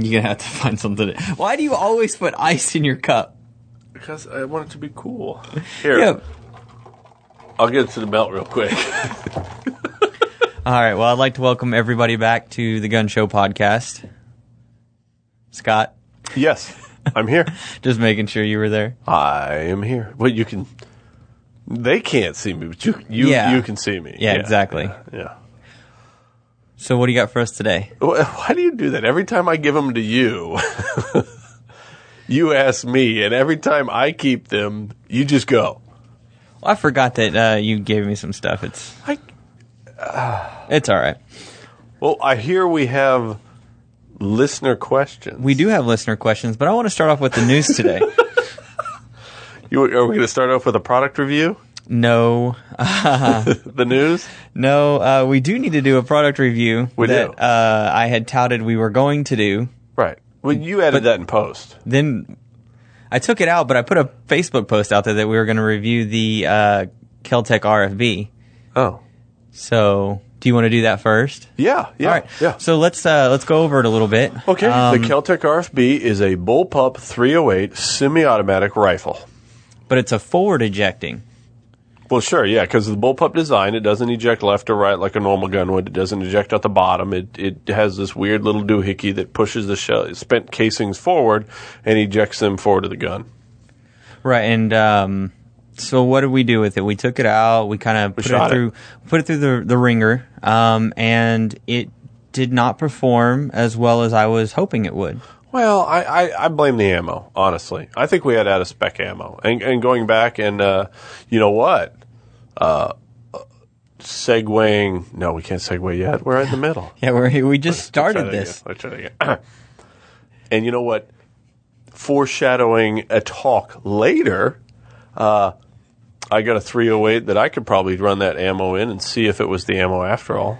You're gonna have to find something. To, why do you always put ice in your cup? Because I want it to be cool. Here, Yeah. I'll get it to the melt real quick. All right. Well, I'd like to welcome everybody back to the Gun Show podcast. Scott, yes, I'm here. just making sure you were there. I am here. Well, you can. They can't see me, but you you Yeah. you can see me. Yeah, exactly. Yeah. So, what do you got for us today? Why do you do that? Every time I give them to you, you ask me, and every time I keep them, you just go. Well, I forgot that uh, you gave me some stuff. It's I, it's all right. well, I hear we have listener questions. We do have listener questions, but I want to start off with the news today. You, are we going to start off with a product review? No, The news? no, uh, we do need to do a product review We that do. Uh, I had touted we were going to do. Right. Well, you added that in post. Then I took it out, but I put a Facebook post out there that we were going to review the uh, Keltec RFB. Oh. So, do you want to do that first? Yeah, yeah, All right. yeah. So let's uh, let's go over it a little bit. Okay, Um, the Keltec RFB is a Bullpup 308 semi-automatic rifle. but it's a forward ejecting. Well, sure, yeah, because of the bullpup design, it doesn't eject left or right like a normal gun would. It doesn't eject at the bottom. It it has this weird little doohickey that pushes the shell, spent casings forward and ejects them forward of the gun. Right, and um, so what did we do with it? We took it out. We kind of put it shot it. through, put it through the the ringer, um, and it did not perform as well as I was hoping it would. Well, I, I, I blame the ammo, honestly. I think we had out of spec ammo. And, and going back and, uh, you know what? Uh, segueing, no, we can't segue yet. We're in the middle. Yeah, we we just started Let's try that this. again. Let's try that again. and you know what? Foreshadowing a talk later, uh, I got a 308 that I could probably run that ammo in and see if it was the ammo after all.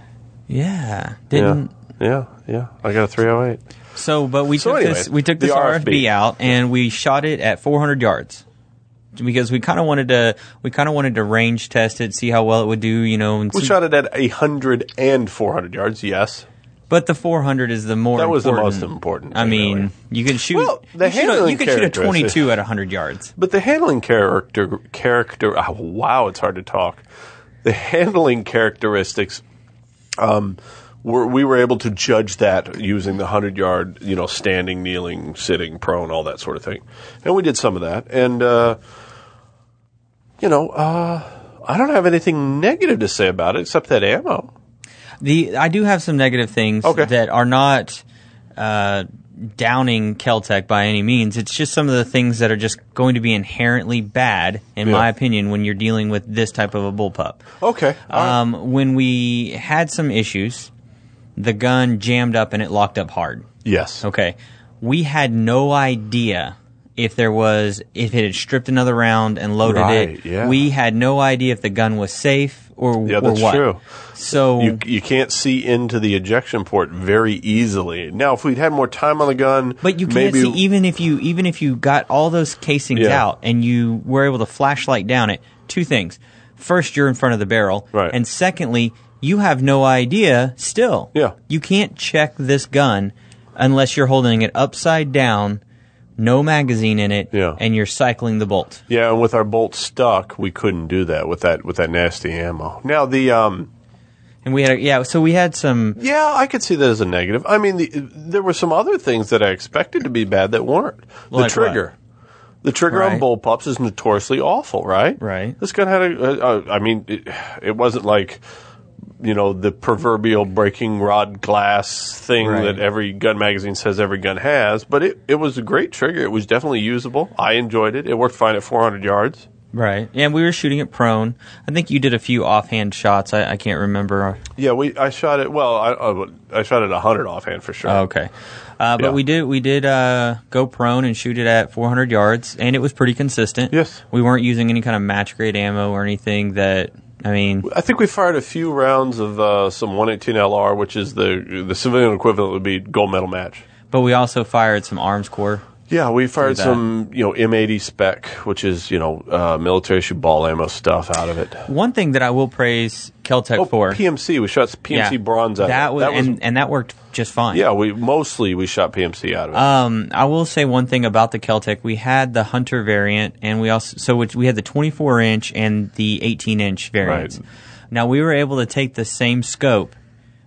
Yeah, didn't. Yeah, yeah, yeah. I got a 308. So, but we So took anyway, this we took the this RFB. RFB. out and we shot it at 400 yards because we kind of wanted to we kind of wanted to range test it, see how well it would do, you know. And We see- shot it at 100 and 400 yards, yes. but the 400 is the more That was the most important I mean, really. you can shoot. Well, the you, shoot a, you can shoot a 22 at 100 yards. But the handling character character oh, wow, it's hard to talk. The handling characteristics um were, we were able to judge that using the 100 yard, you know, standing, kneeling, sitting, prone, all that sort of thing. And we did some of that and uh you know, uh I don't have anything negative to say about it except that ammo. The I do have some negative things Okay. that are not uh, downing Keltec by any means. It's just some of the things that are just going to be inherently bad, in Yeah. my opinion, when you're dealing with this type of a bullpup. Okay. all right. Um, when we had some issues, the gun jammed up and it locked up hard. yes. Okay. We had no idea if there was if it had stripped another round and loaded Right, it. yeah. We had no idea if the gun was safe or, Yeah, or that's what. true. So You you can't see into the ejection port very easily. Now, if we'd had more time on the gun, But you can't maybe, see even if you even if you got all those casings Yeah. out and you were able to flashlight down it. Two things: first, you're in front of the barrel, Right. and secondly, you have no idea. Still, Yeah. you can't check this gun unless you're holding it upside down, no magazine in it, Yeah. and you're cycling the bolt. Yeah, and with our bolt stuck, we couldn't do that with that with that nasty ammo. Now the um, And we had a, yeah, so we had some yeah, I could see that as a negative. I mean, the, there were some other things that I expected to be bad that weren't. The Like trigger. The trigger on Right. bullpups is notoriously awful, right? Right. This gun had a. a, a I mean, it, it wasn't like, you know, the proverbial breaking rod glass thing Right. that every gun magazine says every gun has, but it, it was a great trigger. It was definitely usable. I enjoyed it. It worked fine at 400 yards. right, and we were shooting it prone. I think you did a few offhand shots. I, I can't remember. Yeah, we. I shot it. Well, I I shot it 100 offhand for sure. Oh, okay. Uh, but Yeah. we did we did uh, go prone and shoot it at 400 yards, and it was pretty consistent. Yes. we weren't using any kind of match grade ammo or anything that. I mean, I think we fired a few rounds of uh, some 118 LR, which is the the civilian equivalent would be gold medal match. but we also fired some Armscor. Yeah, we fired some, you know, M80 spec, which is, you know, uh, military issue ball ammo stuff out of it. One thing that I will praise Keltec Oh, for. PMC. We shot PMC yeah, bronze out that of it. was, that was and, and that worked just fine. yeah, we mostly we shot PMC out of it. Um, I will say one thing about the Keltec. We had the Hunter variant, and we also so which, we had the 24 inch and the 18 inch variants. Right. Now we were able to take the same scope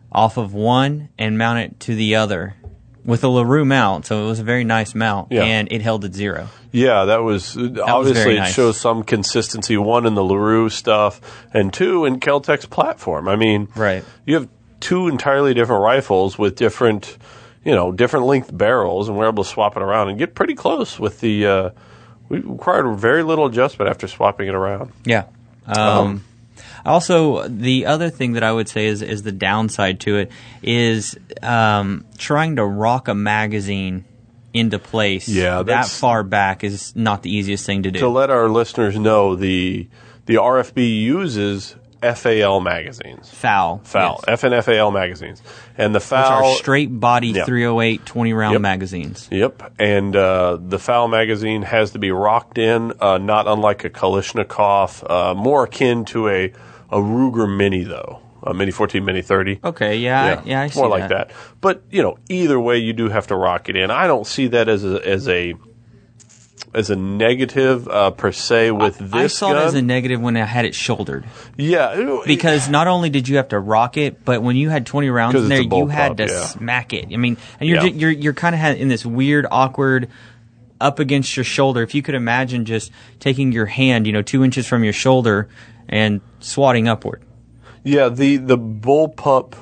off of one and mount it to the other with a Larue mount. So it was a very nice mount, Yeah. and it held at zero. Yeah, that was obviously very it shows some consistency. One in the Larue stuff, and two in Keltec's platform. I mean, Right. You have two entirely different rifles with different, you know, different length barrels, and we're able to swap it around and get pretty close with the. Uh, we required very little adjustment after swapping it around. Yeah. Um, also, the other thing that I would say is is the downside to it is um, trying to rock a magazine into place. Yeah, that far back is not the easiest thing to do. To let our listeners know, the the RFB uses FAL magazines. foul, FAL, yes. F and FAL magazines, and the which FAL are straight body Yeah. 308 20 round Yep. magazines. Yep, and uh, the FAL magazine has to be rocked in, uh, not unlike a Kalashnikov, uh, more akin to a a Ruger Mini though, a Mini 14, Mini 30. Okay, yeah, I, yeah, I see more like that. But you know, either way, you do have to rock it in. I don't see that as a as a as a negative uh, per se with this I saw gun. it as a negative when I had it shouldered yeah, because not only did you have to rock it, but when you had 20 rounds in there, you had to yeah. smack it. I mean, and you're Yeah. you're you're kind of in this weird, awkward up against your shoulder. If you could imagine just taking your hand, you know, two inches from your shoulder and swatting upward. Yeah, the the bullpup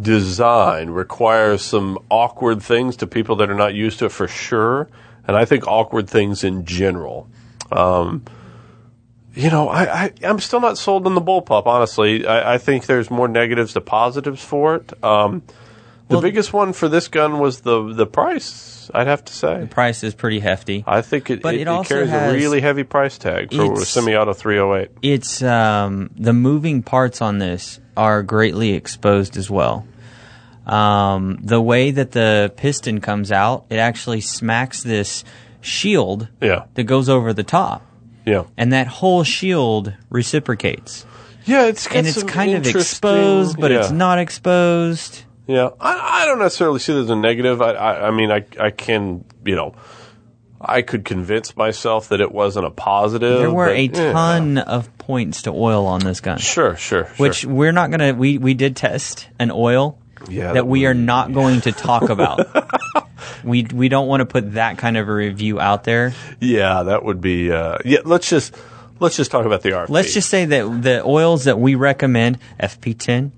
design requires some awkward things to people that are not used to it for sure, and I think awkward things in general. Um, you know, I, I I'm still not sold on the bullpup. Honestly, I, I think there's more negatives to positives for it. Um, the Well- biggest one for this gun was the the price. I'd have to say. The price is pretty hefty. I think it, But it, it it carries a really heavy price tag for semi-auto 308. it's um, the moving parts on this are greatly exposed as well. Um, the way that the piston comes out, it actually smacks this shield Yeah, that goes over the top, yeah, and that whole shield reciprocates, yeah. It's and it's kind of exposed, but it's not exposed. Yeah, I, I don't necessarily see it as a negative. I, I, I mean, I, I can, you know, I could convince myself that it wasn't a positive. There were but, a yeah. ton of points to oil on this gun, Sure, sure, sure. which we're not gonna. We we did test an oil Yeah, that that we are not going to talk about. we we don't want to put that kind of a review out there. yeah, that would be. Uh, yeah, let's just let's just talk about the RFB. Let's just say that the oils that we recommend, FP10,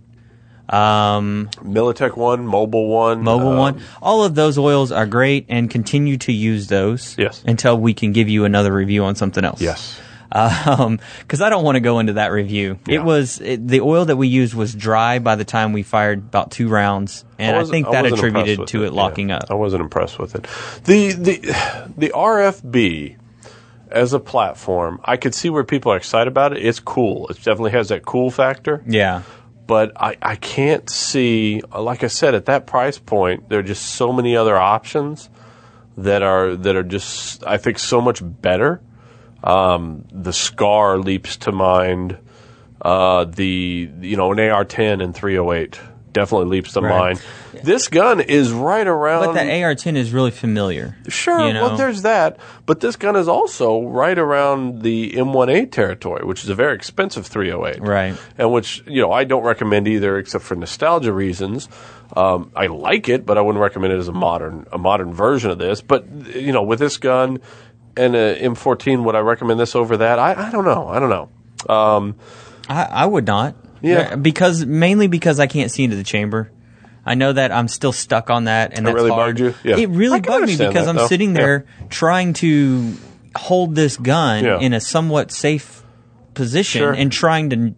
um, Militec one, Mobil one, Mobil um, One, all of those oils are great, and continue to use those. Yes. Until we can give you another review on something else. Yes. Um, because I don't want to go into that review. Yeah. It was it, the oil that we used was dry by the time we fired about two rounds, and I, wasn't- think that wasn't attributed to it, yeah. locking up. I wasn't impressed with it. The the the RFB as a platform, I could see where people are excited about it. It's cool. It definitely has that cool factor. Yeah. But I, I can't see like I said at that price point there are just so many other options that are that are just I think so much better. Um, the Scar leaps to mind. Uh, the you know an AR-10 and 308 definitely leaps to Right. mind. This gun is right around. But that AR-10 is really familiar. Sure. you know? Well, there's that, but this gun is also right around the M1A territory, which is a very expensive 308, Right. And which you know I don't recommend either, except for nostalgia reasons. Um, I like it, but I wouldn't recommend it as a modern a modern version of this. But you know, with this gun and a M14, would I recommend this over that? I, I don't know. I don't know. Um, I, I would not. Yeah. Because mainly because I can't see into the chamber. I know that I'm still stuck on that, and That that's really hard. bugged you? Yeah. It really bugged me because that, I'm though. sitting Yeah. there trying to hold this gun Yeah. in a somewhat safe position Sure. and trying to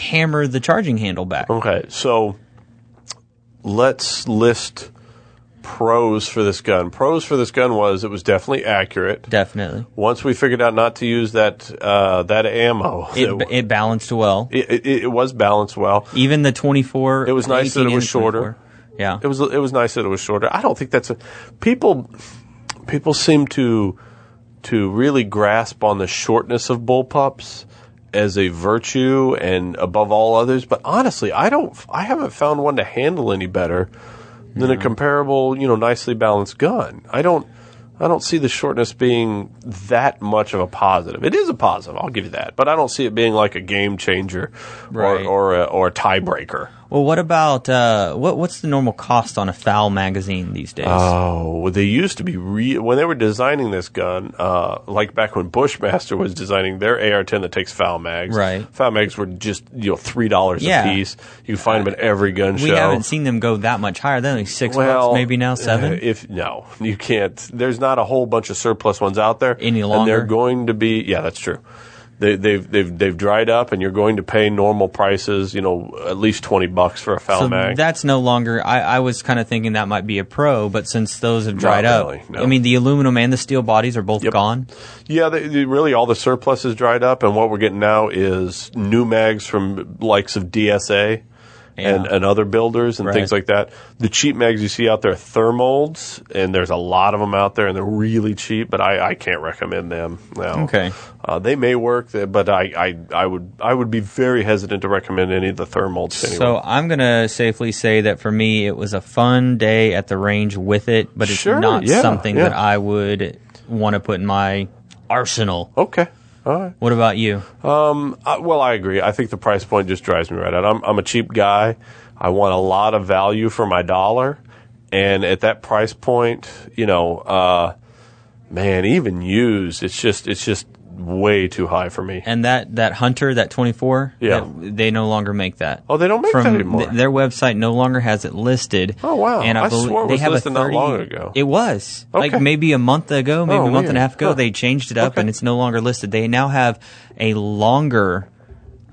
hammer the charging handle back. Okay, so let's list pros for this gun. Pros for this gun was it was definitely accurate. Definitely, Once we figured out not to use that uh, that ammo, it, it, it balanced well. it, it, it was balanced well. Even the 24. It was nice that it was shorter. 24. Yeah. It was it was nice that it was shorter. I don't think that's a people people seem to to really grasp on the shortness of bullpups as a virtue and above all others. But honestly, I don't. I haven't found one to handle any better than a comparable, you know, nicely balanced gun. I don't. I don't see the shortness being that much of a positive. It is a positive, I'll give you that, but I don't see it being like a game changer Right. or or a, or a tiebreaker. Well, what about uh, what? What's the normal cost on a foul magazine these days? Oh, they used to be re- when they were designing this gun, uh, like back when Bushmaster was designing their AR-10 that takes foul mags. Right. Foul mags were just you know three dollars Yeah. a piece. You can find them at every gun show. we haven't seen them go that much higher. They're like six well, bucks, maybe now seven. uh, if no, you can't. There's not a whole bunch of surplus ones out there Any And longer? they're going to be. Yeah, that's true. They, they've they've they've dried up, and you're going to pay normal prices. You know, at least twenty bucks for a foul so mag. that's no longer. I, I was kind of thinking that might be a pro, but since those have dried really, up, no. I mean the aluminum and the steel bodies are both Yep. gone. Yeah, they, they- really all the surplus is dried up, and what we're getting now is new mags from likes of DSA Yeah. and other builders and Right. things like that. The cheap mags you see out there are thermolds, and there's a lot of them out there, and they're really cheap, but I, I can't recommend them. No. Okay. Uh, they may work, but I, I, I would I would be very hesitant to recommend any of the thermolds anyone. So I'm gonna safely say that for me, it was a fun day at the range with it, but it's Sure, not yeah, something yeah. that I would want to put in my arsenal. okay. All right. What about you? Uh, well, I agree. I think the price point just drives me right out. I'm, I'm a cheap guy. I want a lot of value for my dollar, and at that price point, you know, uh, man, even used, it's just it's just way too high for me. And that that Hunter, that 24, Yeah. that- they no longer make that. Oh, they don't make that From anymore. th- their website no longer has it listed. Oh, wow. And I, I belie- swore it they was have listed a not 30 long ago. It was like maybe a month ago, maybe Oh, a month and a half ago. Huh. They changed it up, Okay. and it's no longer listed. They now have a longer,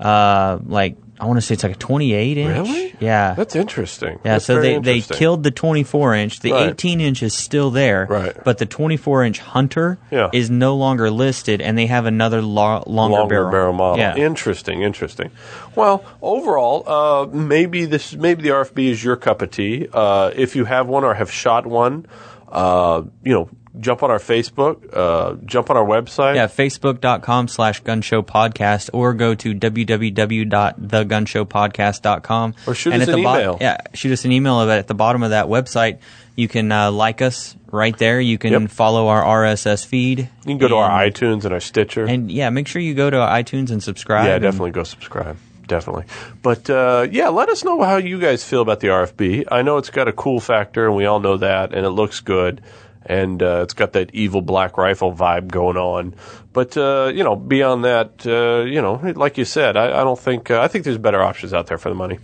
uh, like I want to say it's like a 28 inch. Really? Yeah. That's interesting. yeah, That's so they, they killed the 24 inch. The Right. 18 inch is still there, Right. but the 24 inch Hunter Yeah. is no longer listed, and they have another lo- longer, longer barrel, model. Yeah. Interesting, interesting. Well, overall, uh, maybe this maybe the RFB is your cup of tea. Uh, if you have one or have shot one, uh, you know, jump on our Facebook, uh, jump on our website. Yeah, facebook.com slash gunshow podcast or go to www.thegunshowpodcast.com. Or shoot and us at an the email. yeah, shoot us an email at the bottom of that website. You can uh, like us right there. You can Yep. follow our RSS feed. You can go to our iTunes and our Stitcher. And yeah, make sure you go to iTunes and subscribe. yeah, and- definitely go subscribe. Definitely. But uh, yeah, let us know how you guys feel about the RFB. I know it's got a cool factor, and we all know that, and it looks good. And uh, it's got that evil black rifle vibe going on, but uh, you know, beyond that, uh, you know, like you said, I, I don't think uh, I think there's better options out there for the money.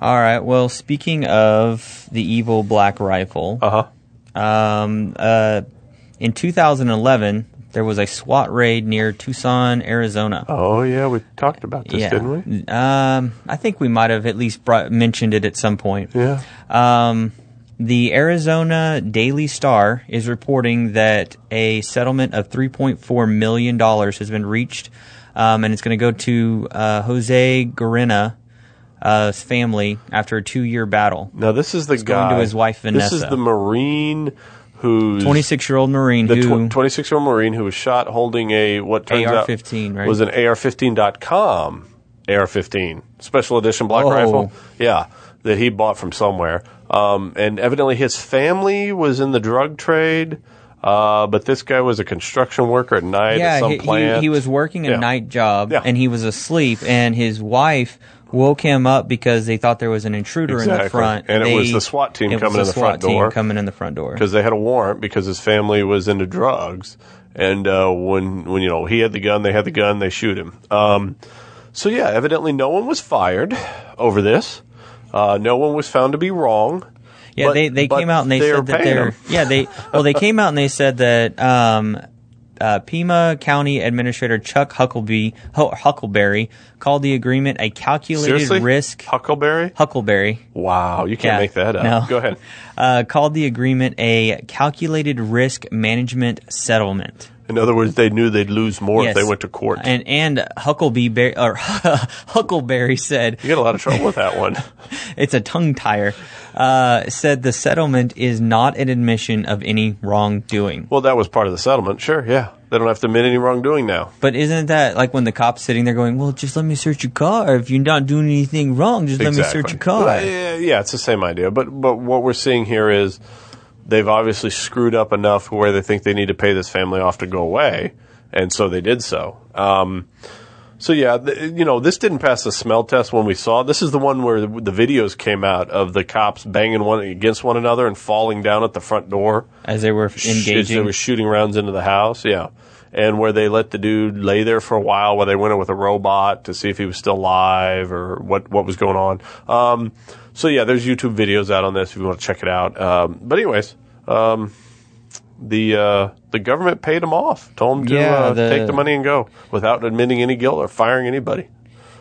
All right. Well, speaking of the evil black rifle, Uh huh. um, uh, in 2011, there was a SWAT raid near Tucson, Arizona. Oh yeah, we talked about this, yeah. didn't we? Um, I think we might have at least brought, mentioned it at some point. Yeah. Um, the Arizona Daily Star is reporting that a settlement of $3.4 million has been reached, um, and it's going to go to uh, Jose Guerena. Uh, family after a two-year battle. Now this is the guy. going to his wife, Vanessa. This is the Marine who's 26-year-old Marine the who 26 year old Marine who was shot holding a what turns out AR-15, right? was an AR-15.com AR-15 special edition black Whoa. rifle. Yeah, that he bought from somewhere. Um, and evidently his family was in the drug trade. Uh, but this guy was a construction worker at night at yeah, some he, plant. he, he was working a Yeah. night job Yeah. and he was asleep, and his wife woke him up because they thought there was an intruder in the front. And it was the SWAT team coming in the SWAT front team door. coming in the front door. because they had a warrant because his family was into drugs, and uh, when when you know he had the gun, they had the gun, they shoot him. Um, so yeah, evidently no one was fired over this. Uh, no one was found to be wrong. Yeah, But- they they came out and they said that they're yeah they well they came out and they said that um, uh, Pima County Administrator Chuck Huckleby Huckelberry called the agreement a calculated Seriously, risk. Huckelberry. Huckelberry Wow, you can't Yeah, make that up. no. Go ahead. uh, called the agreement a calculated risk management settlement. In other words, they knew they'd lose more Yes. if they went to court. And and Huckelberry Ber- or Huckelberry said you get a lot of trouble with that one. it's a tongue tire. Uh, said the settlement is not an admission of any wrongdoing. Well, that was part of the settlement. Sure, yeah. They don't have to admit any wrongdoing now. But isn't that like when the cop's sitting there going, "Well, just let me search your car. If you're not doing anything wrong, just let me search your car." Well, yeah, yeah, it's the same idea. But but what we're seeing here is they've obviously screwed up enough where they think they need to pay this family off to go away, and so they did so. Um, so yeah, th- you know, this didn't pass the smell test when we saw. it. This is the one where the, the videos came out of the cops banging one against one another and falling down at the front door. As they were As they were shooting rounds into the house, yeah. And where they let the dude lay there for a while while they went in with a robot to see if he was still alive or what, what was going on. Um, so yeah, there's YouTube videos out on this if you want to check it out. Um, but anyways, um, the, uh, the government paid him off, told him to, Yeah, uh, the- take the money and go without admitting any guilt or firing anybody.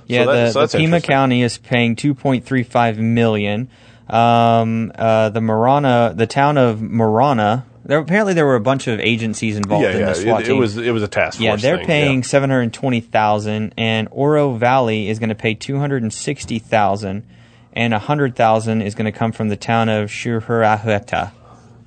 Yeah, So that- the, so that's the Pima. County is paying 2.35 million. Um, uh, the Marana, the town of Marana, there apparently there were a bunch of agencies involved Yeah, in yeah, the SWAT it, it was, it was a task force yeah, they're thing, paying yeah. seven hundred twenty thousand, and Oro Valley is going to pay two hundred and sixty thousand, and a hundred thousand is going to come from the town of Sahuarita.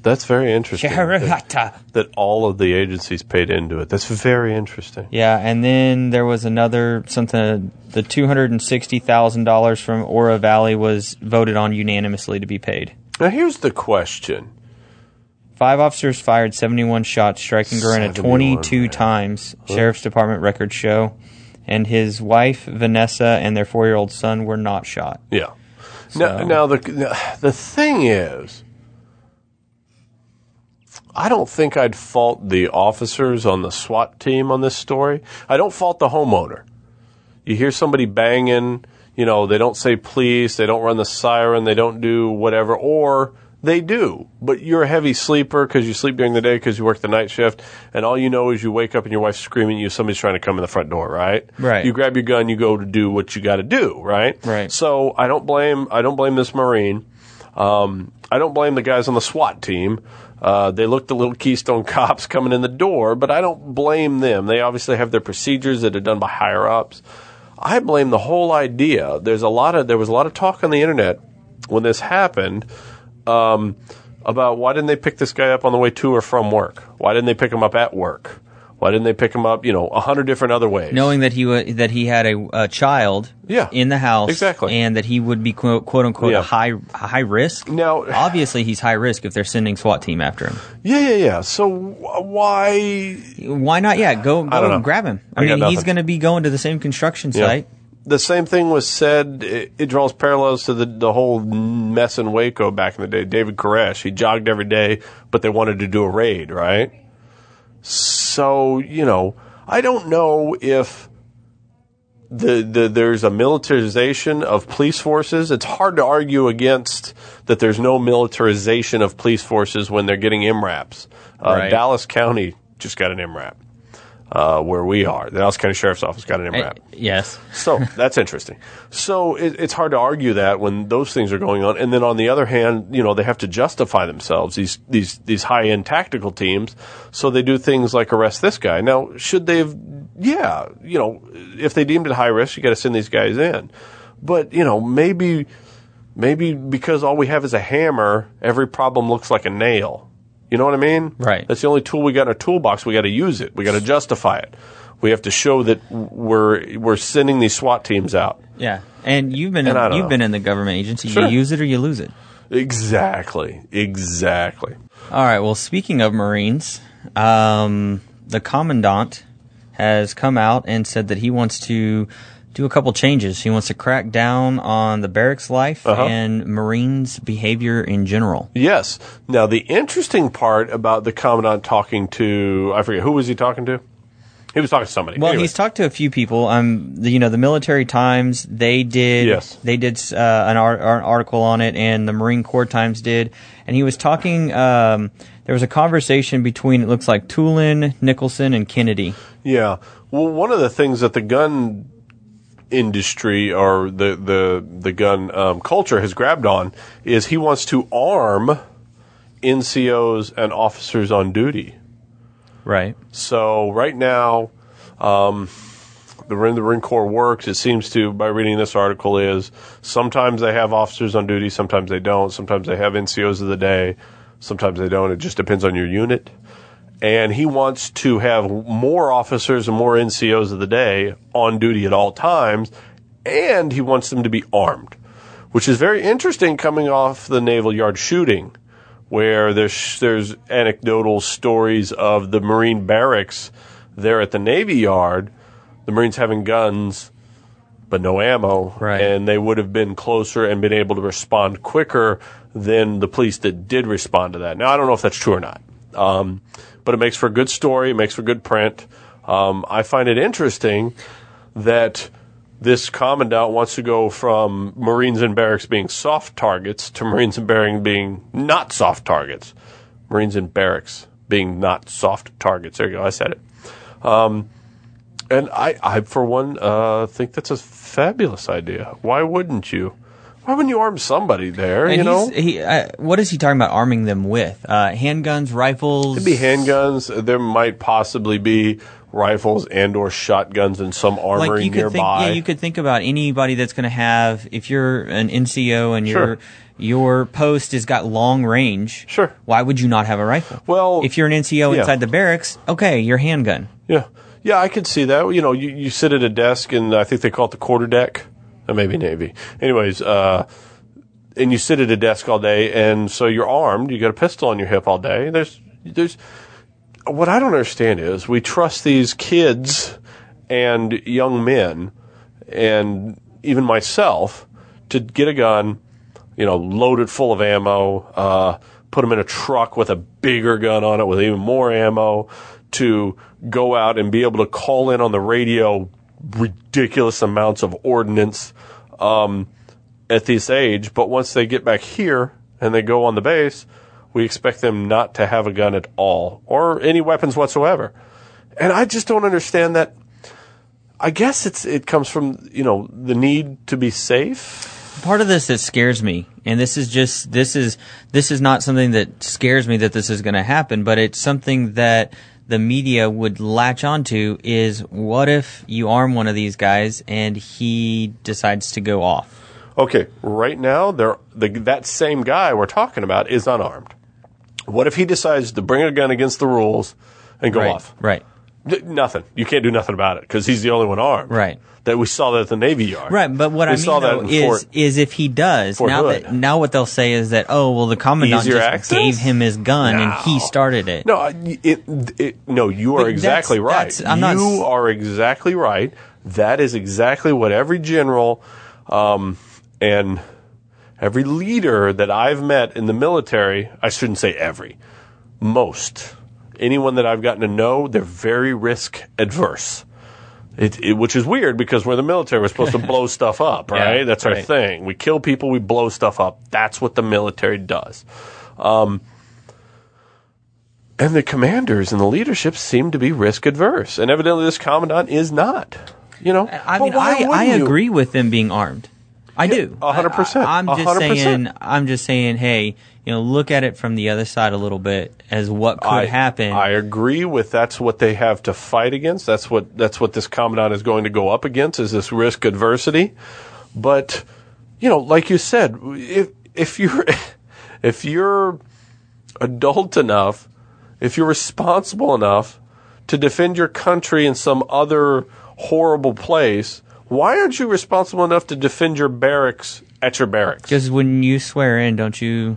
That's very interesting. that, that all of the agencies paid into it. That's very interesting. Yeah, and then there was another something. The two hundred and sixty thousand dollars from Oro Valley was voted on unanimously to be paid. Now here's the question. Five officers fired 71 shots, striking 71, 22 man. times, Sheriff's Department records show. And his wife, Vanessa, and their four year old son were not shot. Yeah. Now, So- now the the thing is, I don't think I'd fault the officers on the SWAT team on this story. I don't fault the homeowner. You hear somebody banging, you know, they don't say please, they don't run the siren, they don't do whatever, or they do, but you're a heavy sleeper because you sleep during the day because you work the night shift, and all you know is you wake up and your wife's screaming at you, somebody's trying to come in the front door, right? Right. You grab your gun, you go to do what you got to do, right? Right. So I don't blame I don't blame this Marine. Um, I don't blame the guys on the SWAT team. Uh, they looked the little Keystone cops coming in the door, but I don't blame them. They obviously have their procedures that are done by higher ups. I blame the whole idea. There's a lot of there was a lot of talk on the internet when this happened um, about why didn't they pick this guy up on the way to or from work? Why didn't they pick him up at work? Why didn't they pick him up? You know, a hundred different other ways. Knowing that he wa that he had a, a child Yeah, in the house, exactly. and that he would be quote, quote unquote Yeah. a high high risk. Now- obviously he's high risk if they're sending SWAT team after him. Yeah, yeah, yeah. So wh- why Why not? Yeah, go go grab him. I, I mean, he's going to be going to the same construction Yeah. The same thing was said. It, it draws parallels to the the whole mess in Waco back in the day. David Koresh, he jogged every day, but they wanted to do a raid, right? So you know, I don't know if the, the there's a militarization of police forces. It's hard to argue against that. There's no militarization of police forces when they're getting MRAPs. Uh, Right. Dallas County just got an MRAP. Uh, where we are, the Dallas County Sheriff's Office got an MRAP. Yes. So that's interesting. So it, it's hard to argue that when those things are going on, and then on the other hand, you know they have to justify themselves. These these these high end tactical teams, so they do things like arrest this guy. Now, should they have? Yeah, you know, if they deemed it high risk, you got to send these guys in. But you know, maybe maybe because all we have is a hammer, every problem looks like a nail. You know what I mean? Right. That's the only tool we got in our toolbox. We got to use it. We got to justify it. We have to show that we're we're sending these SWAT teams out. Yeah. And you've been And I don't you've know. been in the government agency. Sure. You use it or you lose it. Exactly. Exactly. All right. Well, speaking of Marines, um, the commandant has come out and said that he wants to do a couple changes. He wants to crack down on the barracks life Uh-huh. and Marines' behavior in general. Yes. Now the interesting part about the commandant talking to I forget who was he talking to. He was talking to somebody. Well, Anyway. he's talked to a few people. Um, the, you know, the Military Times they did. Yes. They did uh, an, art, an article on it, and the Marine Corps Times did. And he was talking. Um, there was a conversation between it looks like Tulin, Nicholson, and Kennedy. Yeah. Well, one of the things that the gun industry or the the the gun um, culture has grabbed on is he wants to arm NCOs and officers on duty. Right. So right now, um, the way the Marine Corps works, it seems to, by reading this article, is sometimes they have officers on duty, sometimes they don't. Sometimes they have NCOs of the day, sometimes they don't. It just depends on your unit. And he wants to have more officers and more NCOs of the day on duty at all times, and he wants them to be armed, which is very interesting coming off the Naval Yard shooting where there's there's anecdotal stories of the Marine barracks there at the Navy Yard, the Marines having guns but no ammo, Right. and they would have been closer and been able to respond quicker than the police that did respond to that. Now I don't know if that's true or not, um, but it makes for a good story. It makes for good print. Um, I find it interesting that this commandant wants to go from Marines and barracks being soft targets to Marines and barracks being not soft targets. Marines and barracks being not soft targets. There you go. I said it. Um, and I, I for one, uh, think that's a fabulous idea. Why wouldn't you? Why wouldn't you arm somebody there? And you know, he, uh, what is he talking about arming them with? Uh, handguns, rifles? Could be handguns. There might possibly be rifles and or shotguns and some armory like you could think, nearby. yeah, you could think about anybody that's going to have. If you're an NCO and your your post has got long range, Sure. Why would you not have a rifle? Well, if you're an NCO yeah. inside the barracks, okay, your handgun. Yeah, yeah, I could see that. You know, you, you sit at a desk, and I think they call it the quarter deck, or maybe Navy. Anyways, uh, and you sit at a desk all day, and so you're armed. You got a pistol on your hip all day. There's, there's. What I don't understand is we trust these kids and young men, and even myself, to get a gun, you know, load it full of ammo, uh, put them in a truck with a bigger gun on it with even more ammo, to go out and be able to call in on the radio ridiculous amounts of ordnance um, at this age. But once they get back here and they go on the base, we expect them not to have a gun at all or any weapons whatsoever. And I just don't understand that. I guess it's it comes from you know the need to be safe. part of this that scares me and this is just this is this is not something that scares me that this is going to happen but it's something that the media would latch onto is what if you arm one of these guys and he decides to go off Okay, right now the, that same guy we're talking about is unarmed. What if he decides to bring a gun against the rules and go right off? right D- nothing. You can't do nothing about it because he's the only one armed. Right. That we saw that at the Navy Yard. right but what we i saw mean that though is Fort- is if he does Fort now Hood. that now what they'll say is that oh well the commandant Easier just access? gave him his gun and he started it No, it, it, no, you are But exactly that's- right. that's- not you are exactly right. That is exactly what every general um, and every leader that I've met in the military, I shouldn't say every, most, anyone that I've gotten to know, they're very risk adverse. It, it, which is weird because we're the military. We're supposed to blow stuff up, Yeah, right? That's our right. thing. We kill people, we blow stuff up. That's what the military does. Um, and the commanders and the leadership seem to be risk adverse, and evidently this commandant is not. You know, I But mean, why I, I wouldn't you? agree with them being armed. I do. a hundred percent. I- I'm just hundred saying. I'm just saying. Hey, you know, look at it from the other side a little bit as what could I, happen. I agree with that's what they have to fight against. That's what that's what this commandant is going to go up against is this risk adversity. But you know, like you said, if if you're if you're adult enough, if you're responsible enough to defend your country in some other horrible place, why aren't you responsible enough to defend your barracks at your barracks? Because when you swear in, don't you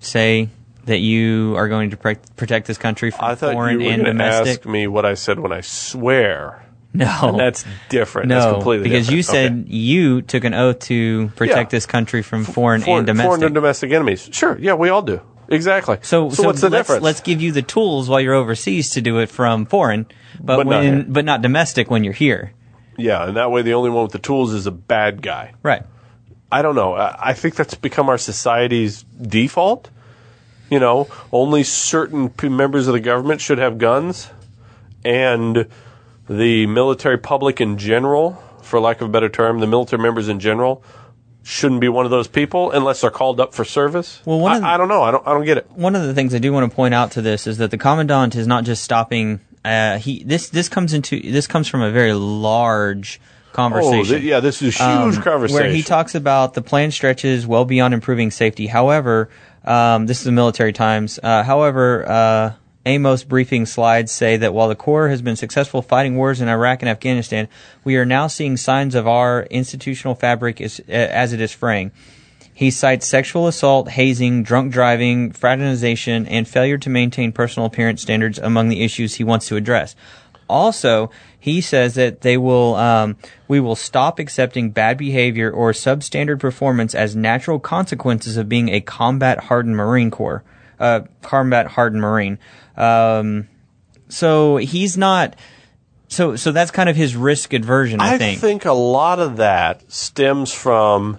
say that you are going to pre- protect this country from I thought foreign you were and domestic? ask me what I said when I swear. no, And that's different. no, that's completely because you different. said you took an oath to protect Yeah. this country from foreign Okay. and domestic. foreign and domestic enemies. Sure, yeah, we all do. Exactly. So, so, what's the let's, difference? let's give you the tools while you're overseas to do it from foreign, but, But not when here. but not domestic when you're here. yeah, and that way the only one with the tools is a bad guy. Right. I don't know. I think that's become our society's default. You know, only certain members of the government should have guns, and the military public in general, for lack of a better term, the military members in general, shouldn't be one of those people unless they're called up for service. Well, one I, the- I don't know. I don't. I don't get it. one of the things I do want to point out to this is that the commandant is not just stopping. Uh, he this this comes into this comes from a very large Oh, conversation. th- yeah, this is a huge um, conversation. where he talks about the plan stretches well beyond improving safety. However, um, this is the military times. Uh, however, uh, Amos briefing slides say that while the Corps has been successful fighting wars in Iraq and Afghanistan, we are now seeing signs of our institutional fabric is, uh, as it is fraying. He cites sexual assault, hazing, drunk driving, fraternization, and failure to maintain personal appearance standards among the issues he wants to address. Also, he says that they will, um, we will stop accepting bad behavior or substandard performance as natural consequences of being a combat hardened Marine Corps, uh, combat hardened Marine. Um, so he's not. So, so that's kind of his risk aversion, I, I think. a lot of that stems from,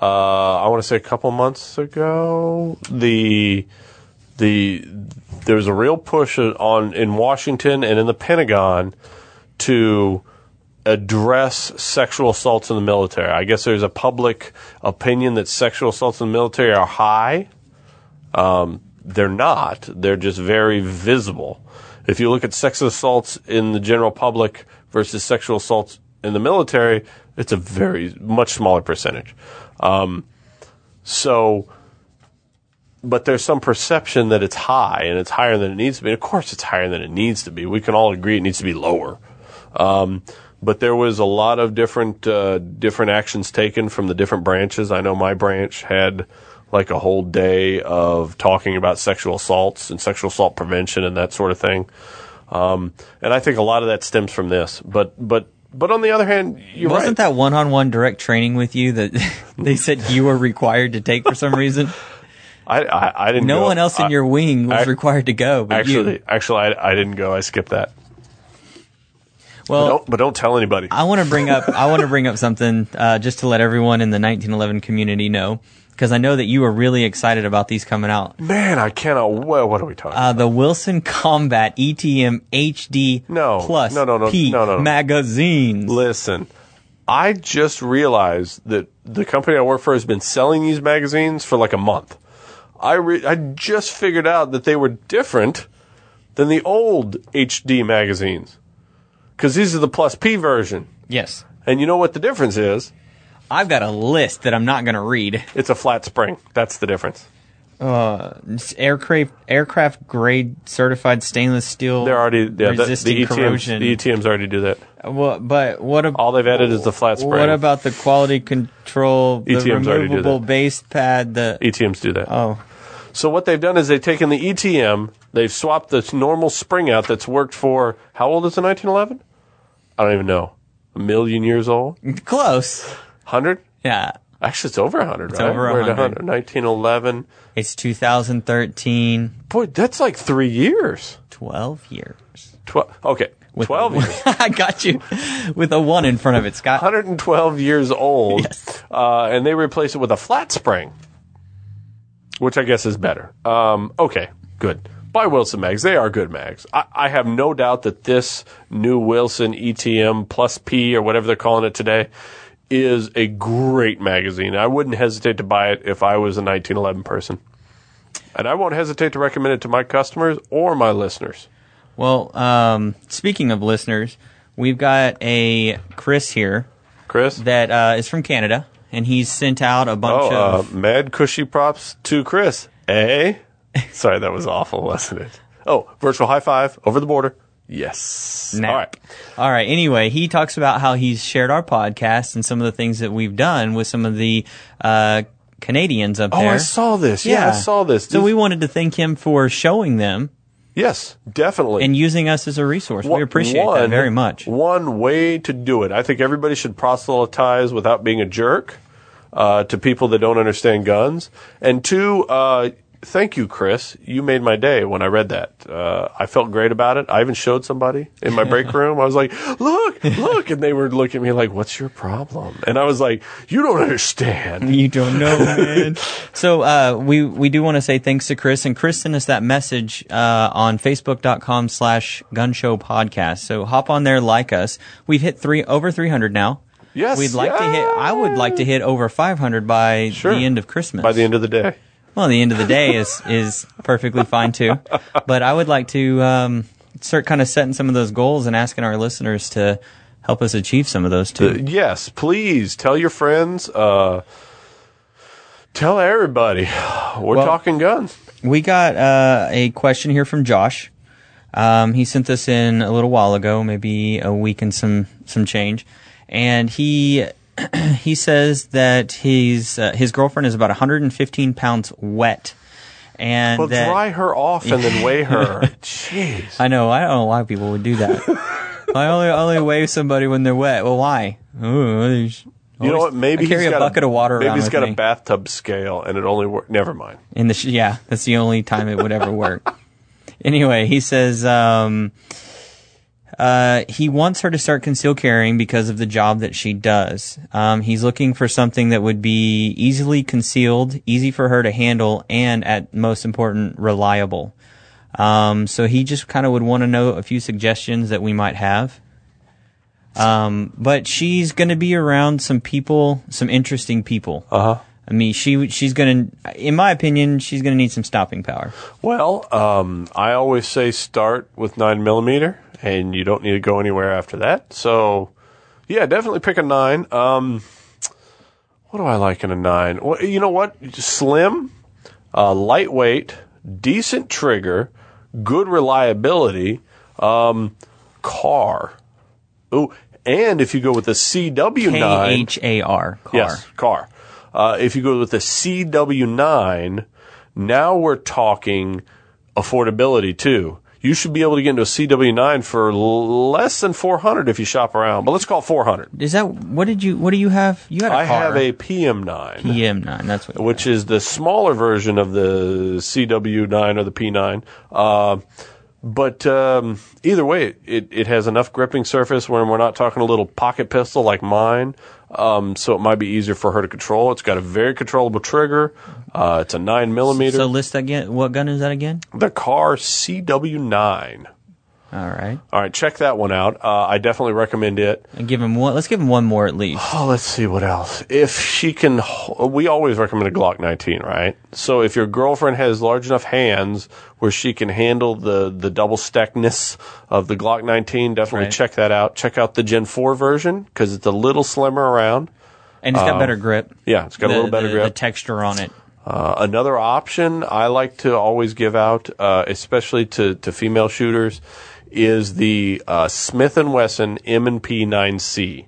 uh, I want to say a couple months ago, the the there was a real push on in Washington and in the Pentagon to address sexual assaults in the military. I guess there's a public opinion that sexual assaults in the military are high. Um, they're not. They're just very visible. If you look at sex assaults in the general public versus sexual assaults in the military, it's a very much smaller percentage. Um, so, but there's some perception that it's high and it's higher than it needs to be. Of course, it's higher than it needs to be. We can all agree it needs to be lower. Um, but there was a lot of different uh, different actions taken from the different branches. I know my branch had like a whole day of talking about sexual assaults and sexual assault prevention and that sort of thing. Um, and I think a lot of that stems from this. But but but on the other hand, you're Wasn't right. that one-on-one direct training with you that they said you were required to take for some reason? I, I I didn't. No go. one else in I- your wing was I- required to go, but Actually, you. actually, I, I didn't go. I skipped that. But Well, don't, but don't tell anybody. I want to bring up I want to bring up something uh, just to let everyone in the 1911 community know because I know that you are really excited about these coming out. Man, I cannot. What, what are we talking? Uh, the Wilson Combat ETM HD No, Plus no, no, no, P no, no, no. magazines. Listen, I just realized that the company I work for has been selling these magazines for like a month. I re- I just figured out that they were different than the old HD magazines because these are the Plus P version. Yes, And you know what the difference is? I've got a list that I'm not going to read. It's a flat spring. That's the difference. Uh, it's aircraft aircraft grade certified stainless steel. They're already yeah, the, resisting the ETMs. corrosion. The ETMs already do that. Well, but what ab- All they've added is the flat spring. What about the quality control, the ETMs already do removable that. base pad? The ETMs do that. oh, So what they've done is they've taken the ETM, they've swapped the normal spring out that's worked for how old is it? 1911? I don't even know. A million years old? close. Hundred? Yeah, Actually, it's over 100, right? over We're at 100. 1911. it's 2013. Boy, that's like three years. 12 years. Twelve. Okay, With 12 a- years. I got you with a one in front of it, Scott. 112 years old. Yes. Uh, and they replace it with a flat spring, which I guess is better. Um, okay, good. By Wilson Mags. They are good mags. I, I have no doubt that this new Wilson ETM Plus P or whatever they're calling it today is a great magazine. I wouldn't hesitate to buy it if I was a 1911 person. And I won't hesitate to recommend it to my customers or my listeners. Well, um, speaking of listeners, we've got a Chris here Chris? that uh, is from Canada, and he's sent out a bunch Oh, uh, of. mad cushy props to Chris. Eh? Sorry, that was awful, wasn't it? Oh, virtual high five over the border. Yes. All right. All right. Anyway, he talks about how he's shared our podcast and some of the things that we've done with some of the uh, Canadians up Oh, there. Oh, I saw this. Yeah, I saw this. So we wanted to thank him for showing them yes, definitely. and using us as a resource. we One- appreciate that very much. One way to do it. I think everybody should proselytize without being a jerk uh, to people that don't understand guns. And two, uh, thank you, Chris. You made my day when I read that. Uh, I felt great about it. I even showed somebody in my break room. I was like, look, look. And they were looking at me like, what's your problem? And I was like, you don't understand. You don't know, man. so uh, we we do want to say thanks to Chris, and Chris sent us that message uh, on Facebook.com slash Gun Show Podcast. So hop on there, like us. We've hit three over three hundred now. Yes, we'd like to hit. I would like to hit over 500 by Sure. the end of Christmas. by the end of the day. Well, the end of the day is is perfectly fine too. But I would like to um, start kind of setting some of those goals and asking our listeners to help us achieve some of those too. Yes, please tell your friends. Uh, tell everybody. We're Well- talking guns. We got uh, a question here from Josh. Um, he sent this in a little while ago, maybe a week and some some change, and he he says that his uh, his girlfriend is about 115 pounds wet, and Well, that dry her off and then weigh her. Jeez. I know I don't know why people would do that. I only only weigh somebody when they're wet. Well, why? Ooh, You know what? Maybe I carry he's a got bucket of water Maybe he's got me. a bathtub scale, and it only works. Never mind. in the sh- yeah that's the only time it would ever work anyway he says um, uh, he wants her to start conceal carrying because of the job that she does. Um, he's looking for something that would be easily concealed easy for her to handle and at most important reliable. Um, so he just kind of would want to know a few suggestions that we might have. Um, but she's going to be around some people some interesting people. Uh huh. I mean, she she's gonna, in my opinion, she's gonna need some stopping power. Well, um, I always say start with nine millimeter, and you don't need to go anywhere after that. So, yeah, definitely pick a nine. Um, what do I like in a nine? Well, you know what? Slim, uh, lightweight, decent trigger, good reliability, um, Kahr. Ooh, and if you go with the CW nine, H A R Kahr. Yes, Kahr. Uh, if you go with the CW9, now we're talking affordability too. You should be able to get into a CW9 for l- less than 400 if you shop around. But let's call 400. Is that what did you? What do you have? You had a I Kahr. have a PM9, PM nine. That's what. which is the smaller version of the CW9 or the P9. Uh, but um, either way, it, it has enough gripping surface when we're not talking a little pocket pistol like mine. Um, so it might be easier for her to control. It's got a very controllable trigger. Uh, it's a nine millimeter. So list again. What gun is that again? the Kahr CW9. All right. All right, check that one out. Uh, I definitely recommend it. And give him one. Let's give him one more at least. Oh, let's see what else. If she can, we always recommend a Glock 19, right? So if your girlfriend has large enough hands where she can handle the the double stackness of the Glock 19, definitely Right. check that out. Check out the Gen 4 version because it's a little slimmer around. And it's got better grip. Yeah, it's got a little better the- grip. The texture on it. Uh, another option I like to always give out, uh, especially to, to female shooters, is the uh, Smith and Wesson M&P 9C.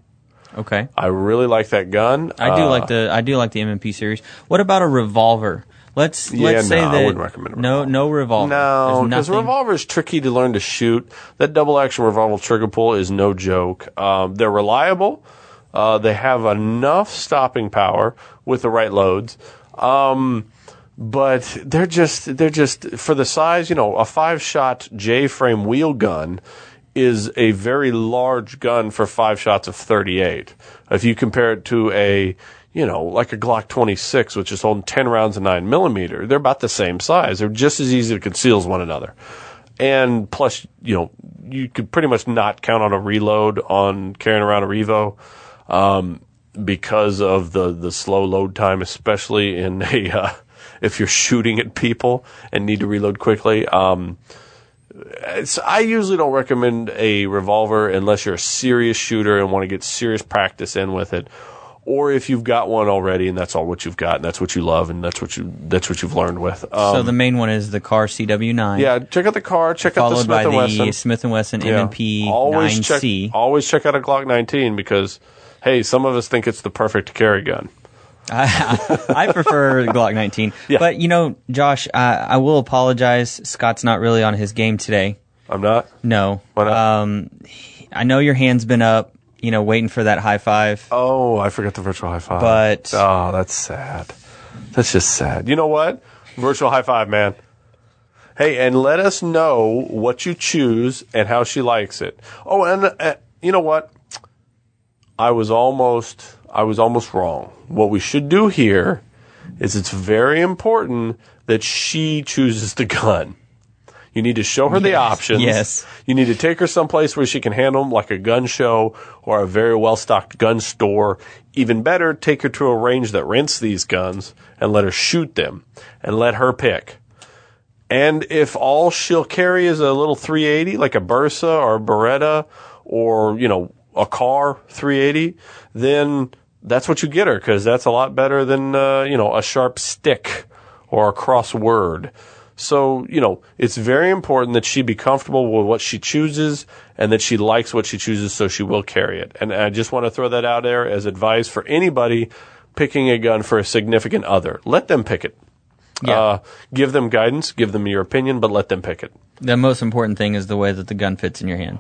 Okay. I really like that gun. I do Uh, like the I do like the MMP series. What about a revolver? Let's Yeah, let's say no, I that wouldn't recommend a no no revolver. No, because revolver is tricky to learn to shoot. That double action revolver trigger pull is no joke. Um, they're reliable. Uh, they have enough stopping power with the right loads. Um, but they're just they're just for the size. You know, a five shot J frame wheel gun is a very large gun for five shots of 38. If you compare it to a you know, like a Glock 26, which is holding 10 rounds of 9 millimeter, they're about the same size. They're just as easy to conceal as one another. And plus, you know, you could pretty much not count on a reload on carrying around a Revo, um, because of the, the slow load time, especially in a, uh, if you're shooting at people and need to reload quickly. Um, it's, I usually don't recommend a revolver unless you're a serious shooter and want to get serious practice in with it, or if you've got one already and that's all what you've got and that's what you love and that's what you that's what you've learned with. Um, so the main one is the Kahr CW9. yeah, check out the Kahr. Check out the Followed Smith by and the Wesson. Smith and Wesson Yeah. M&P always 9C. check always check out a Glock 19 because hey, some of us think it's the perfect carry gun. I, I prefer Glock 19. Yeah. But you know, Josh, I, I will apologize. Scott's not really on his game today. I'm not. No. Why not? Um, I know your hand's been up, you know, waiting for that high five. Oh, I forgot the virtual high five. But- oh, that's sad. That's just sad. You know what? Virtual high five, man. Hey, and let us know what you choose and how she likes it. Oh, and uh, you know what? I was almost I was almost wrong. What we should do here is it's very important that she chooses the gun. You need to show her the options. Yes. You need to take her someplace where she can handle them, like a gun show or a very well stocked gun store. Even better, take her to a range that rents these guns and let her shoot them and let her pick. And if all she'll carry is a little 380, like a Bersa or a Beretta or, you know, a Kahr 380, then that's what you get her because that's a lot better than, uh, you know, a sharp stick or a crossword. So, you know, it's very important that she be comfortable with what she chooses and that she likes what she chooses so she will carry it. And I just want to throw that out there as advice for anybody picking a gun for a significant other. Let them pick it. Yeah. Uh, give them guidance, give them your opinion, but let them pick it. The most important thing is the way that the gun fits in your hand.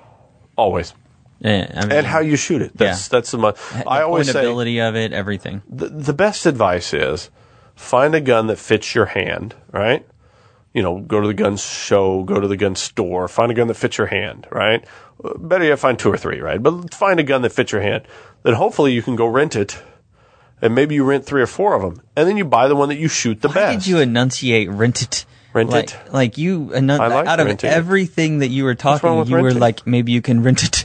Always. Yeah, I mean, And how you shoot it. That's, Yeah. that's the, mo- the I always say, pointability of it, everything. the, the best advice is find a gun that fits your hand, right? You know, go to the gun show, go to the gun store, find a gun that fits your hand, right? Better yet, find two or three, right? But find a gun that fits your hand. Then hopefully you can go rent it, and maybe you rent three or four of them, and then you buy the one that you shoot the Why best. did you enunciate rent it? Rent like, it? Like you, like out of it. everything that you were talking, you were like, maybe you can rent it.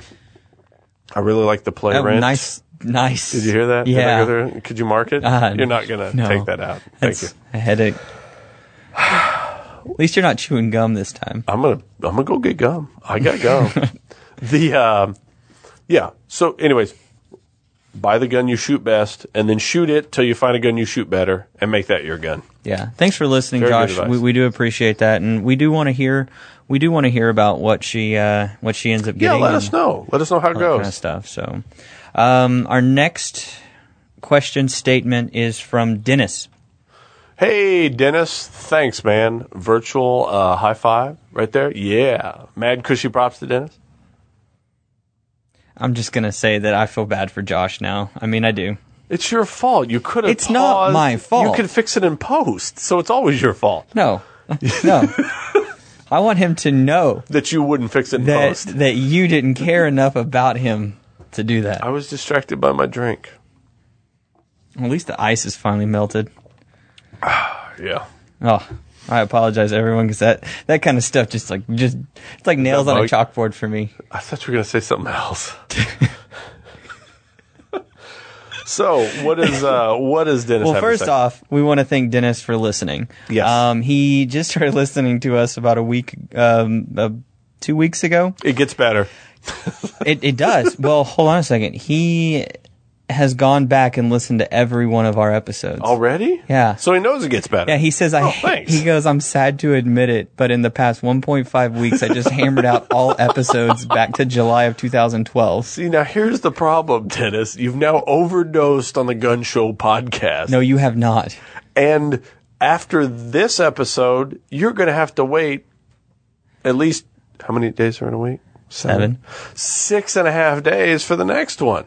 I really like the play Oh, nice, nice. Did you hear that? Yeah. Could you mark it? Uh, You're not gonna no. take that out. Thank you. a headache. At least you're not chewing gum this time. I'm gonna I'm gonna go get gum. I got gum. the um, yeah. So, anyways, buy the gun you shoot best, and then shoot it till you find a gun you shoot better, and make that your gun. Yeah. Thanks for listening, Very Josh. We, we do appreciate that, and we do want to hear. We do want to hear about what she uh, what she ends up getting. Yeah, let us know. Let us know how it that kind of goes. stuff. So, um, our next question statement is from Dennis. Hey, Dennis. Thanks, man. Virtual uh, high five right there. Yeah, mad cushy props to Dennis. I'm just gonna say that I feel bad for Josh now. I mean, I do. It's your fault. You could have. It's not my fault. You can fix it in post, so it's always your fault No, no. I want him to know that you wouldn't fix it in that post. that you didn't care enough about him to do that. I was distracted by my drink. At least the ice is finally melted. Yeah. Oh, I apologize, everyone, because that that kind of stuff just like just it's like nails on a chalkboard for me. I thought you were going to say something else. so, what is uh, what is Dennis? Well, first off, we want to thank Dennis for listening. Yes. Um, he just started listening to us about a week, um, uh, two weeks ago. it gets better. It, it does. well, hold on a second. He has gone back and listened to every one of our episodes. Already? Yeah. So he knows it gets better. Yeah, he says I. Oh, thanks. He goes, I'm sad to admit it, but in the past 1.5 weeks, I just hammered out all episodes back to July of 2012. See, now here's the problem, Dennis. You've now overdosed on the Gun Show podcast. No, you have not. And after this episode, you're going to have to wait at least, how many days are in a week? Seven. Six and a half days for the next one.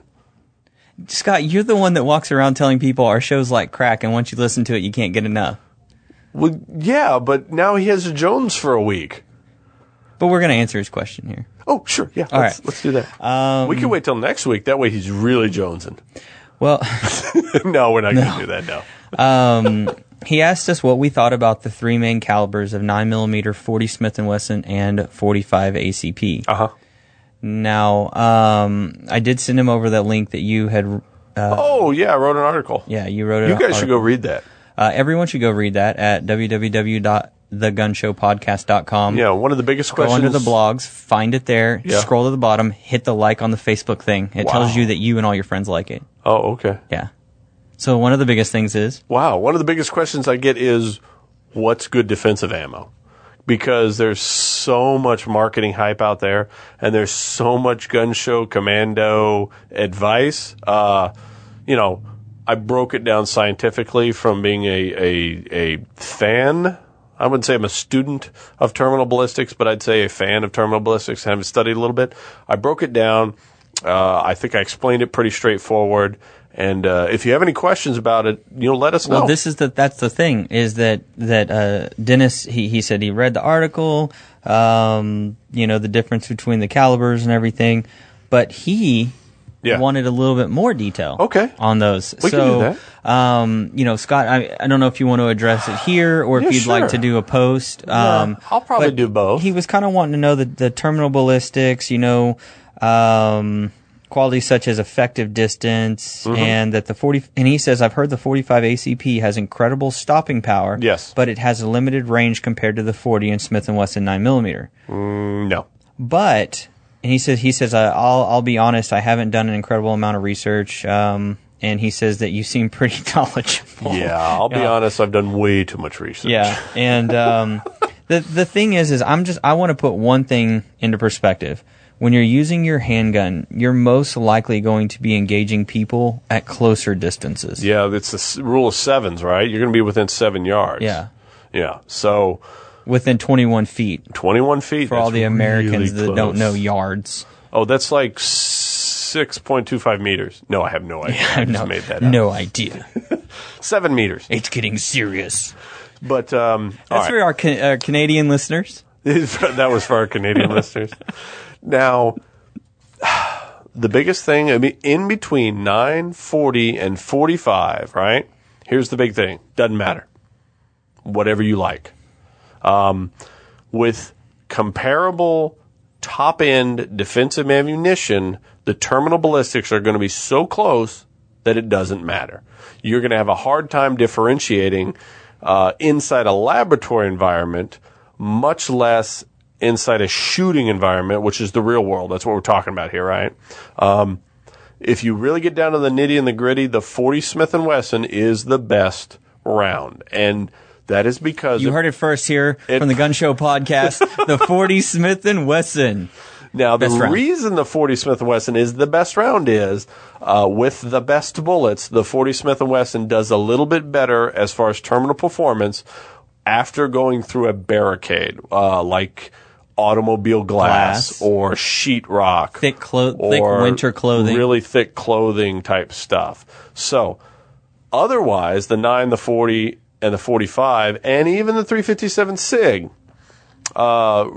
Scott, you're the one that walks around telling people our show's like crack, and once you listen to it, you can't get enough. Well, yeah, but now he has a Jones for a week. But we're going to answer his question here. Oh, sure. Yeah. All let's, right. let's do that. Um, we can wait till next week. That way he's really jonesing. Well, no, we're not going to do that now. um, he asked us what we thought about the three main calibers of 9mm, 40 Smith & Wesson, and 45 ACP. Uh Now, um, I did send him over that link that you had. Uh, Oh, yeah, I wrote an article. yeah, you wrote it. You guys should go read that. Uh, everyone should go read that at www.thegunshowpodcast.com. Yeah, one of the biggest Go questions. Go under the blogs, find it there, Yeah. scroll to the bottom, hit the like on the Facebook thing. It Wow. tells you that you and all your friends like it. Oh, okay. Yeah. So one of the biggest things is Wow, one of the biggest questions I get is what's good defensive ammo? Because there's so much marketing hype out there, and there's so much gun show commando advice. Uh, you know, I broke it down scientifically from being a, a, a fan. I wouldn't say I'm a student of terminal ballistics, but I'd say a fan of terminal ballistics. And have studied a little bit, I broke it down. Uh, I think I explained it pretty straightforward. And uh, if you have any questions about it, you know, let us know. well, this is the that's the thing is that that uh, Dennis he he said he read the article, um, you know the difference between the calibers and everything, but he Yeah. wanted a little bit more detail. Okay. On those. We can so, Um, you know, Scott, I, I don't know if you want to address it here or if Yeah, you'd like to do a post. Um, I'll probably do both. He was kind of wanting to know the, the terminal ballistics, you know, um, qualities such as effective distance Mm-hmm. and that the 40, and he says, I've heard the 45 ACP has incredible stopping power. Yes. But it has a limited range compared to the 40 and Smith & Wesson 9 millimeter. Mm, no. But and he says he says uh, I'll I'll be honest I haven't done an incredible amount of research um, and he says that you seem pretty knowledgeable. Yeah, I'll be Yeah. honest. I've done way too much research. Yeah, and um, the the thing is is I'm just I want to put one thing into perspective. When you're using your handgun, you're most likely going to be engaging people at closer distances. Yeah, it's the s- rule of sevens, right? You're going to be within seven yards. Yeah. Yeah. So Within 21 feet 21 feet for all the Americans really that don't know yards. Oh, that's like 6.25 meters. No, I have no idea. I just no, made that up. no idea. Seven meters. It's getting serious. But um, That's right. for our Ca- uh, Canadian listeners. that was for our Canadian listeners. Now, the biggest thing, in between 940 and 45, right? Here's the big thing. Doesn't matter. Whatever you like. Um, with comparable top end defensive ammunition, the terminal ballistics are going to be so close that it doesn't matter. You're going to have a hard time differentiating uh, inside a laboratory environment, much less inside a shooting environment, which is the real world. That's what we're talking about here, right? Um, if you really get down to the nitty and the gritty, the 40 Smith and Wesson is the best round, and that is because You heard it first here It- from the Gun Show podcast. the 40 Smith and Wesson. Now, the Best round. reason the 40 Smith & Wesson is the best round is, uh, with the best bullets, the 40 Smith & Wesson does a little bit better as far as terminal performance after going through a barricade, uh, like automobile glass, Glass. or sheetrock. Thick clo- thick winter clothing. Really thick clothing type stuff. So, otherwise, the 9, the 40, and the 45, and even the 357 SIG, uh,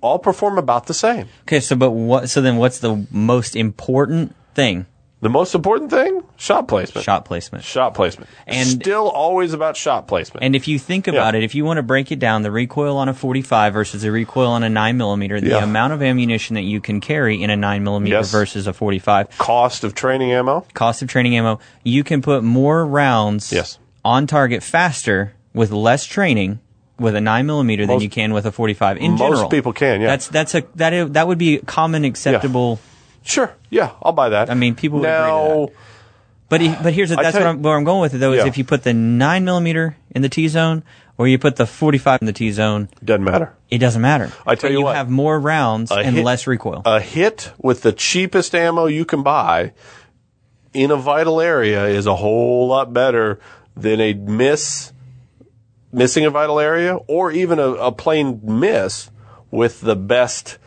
all perform about the same. Okay, so but what? So then, what's the most important thing? The most important thing, shot placement. Shot placement. Shot placement. And- still always about shot placement. And if you think about Yeah. it, if you want to break it down, the recoil on a 45 versus the recoil on a 9 millimeter, the Yeah. amount of ammunition that you can carry in a 9 millimeter Yes. versus a 45, Cost of training ammo. cost of training ammo, you can put more rounds Yes. on target faster with less training with a 9 millimeter than you can with a 45 in most general. people can, yeah. That's that's a that that would be common acceptable. Sure. Yeah, I'll buy that. I mean, people would agree to now. But he, but here's the, that's what I'm, where I'm going with it though is Yeah. if you put the 9 millimeter in the T zone or you put the 45 in the T zone, Doesn't matter. it doesn't matter. I tell But you what, You have more rounds and hit- less recoil. A hit with the cheapest ammo you can buy in a vital area is a whole lot better than a miss, missing a vital area, or even a, a plain miss with the best,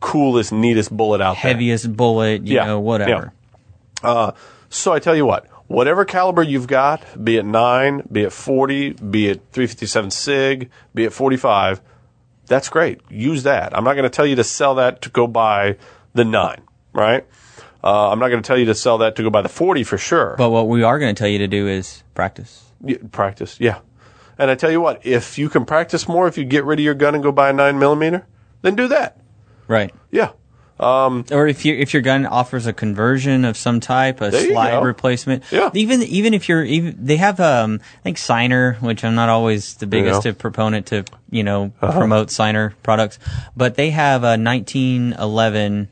coolest, neatest bullet out there. Heaviest bullet, you Yeah, know, whatever. Uh, so I tell you what, whatever caliber you've got, be it 9, be it 40, be it 357 SIG, be it 45, that's great. Use that. I'm not going to tell you to sell that to go buy the 9, right? Uh, I'm not going to tell you to sell that to go buy the 40 for sure. But what we are going to tell you to do is practice. Yeah, practice, yeah. And I tell you what, if you can practice more, if you get rid of your gun and go buy a 9 millimeter, then do that. Right. Yeah. Or if you if your gun offers a conversion of some type, a slide replacement. Yeah. Even even if you're even they have um I think Signer, which I'm not always the biggest know. Uh-huh. proponent to you know promote Signer products, but they have a 1911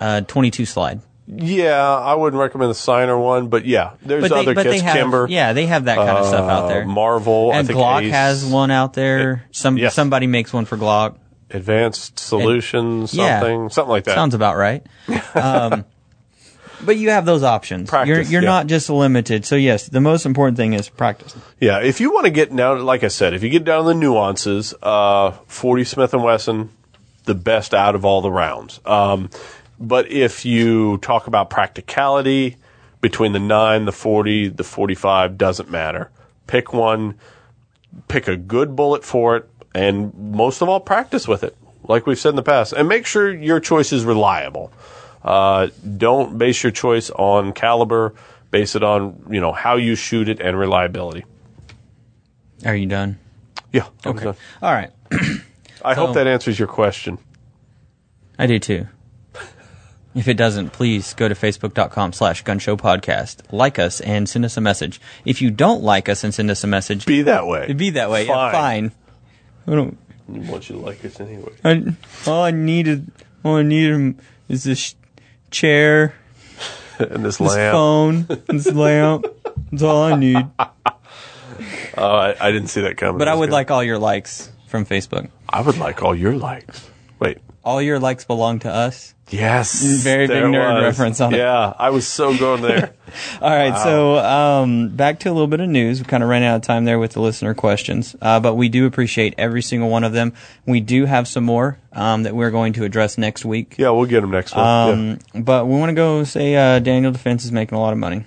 uh 22 slide. Yeah, I wouldn't recommend the Signer one, but yeah, there's But they, other kits. have Kimber, yeah they have that kind of stuff out uh, there. Marvel, I and Glock Ace. has one out there. Some Yes. somebody makes one for Glock. Advanced Solutions, Yeah. something, something like that. Sounds about right. Um, but you have those options. Practice, you're you're yeah. not just limited. So yes, the most important thing is practice. yeah, if you want to get down, like I said, if you get down to the nuances, uh, 40 Smith and Wesson, the best out of all the rounds. Um, but if you talk about practicality between the nine, the 40, the 45, doesn't matter. Pick one, pick a good bullet for it, and most of all, practice with it, like we've said in the past, and make sure your choice is reliable. Uh, don't base your choice on caliber. Base it on you know how you shoot it and reliability. Are you done? Yeah. I'm done. All right. I hope that answers your question. I do too. If it doesn't, please go to facebook.com slash gunshow podcast. Like us and send us a message. If you don't like us and send us a message, Be that way. be that way. Yeah, Fine. Fine. I don't, We want you to like us anyway. I, all I needed, all I need is this chair, and this this lamp. phone, this lamp. That's all I need. Oh, I, I didn't see that coming. But I would good. like all your likes from Facebook. I would like all your likes. All your likes belong to us. Yes. Very big nerd was. reference on it. Yeah, I was so going there. All right, so um, back to a little bit of news. We kind of ran out of time there with the listener questions, uh, but we do appreciate every single one of them. We do have some more um, that we're going to address next week. yeah, we'll get them next yeah. Um, But we want to go say uh, Daniel Defense is making a lot of money.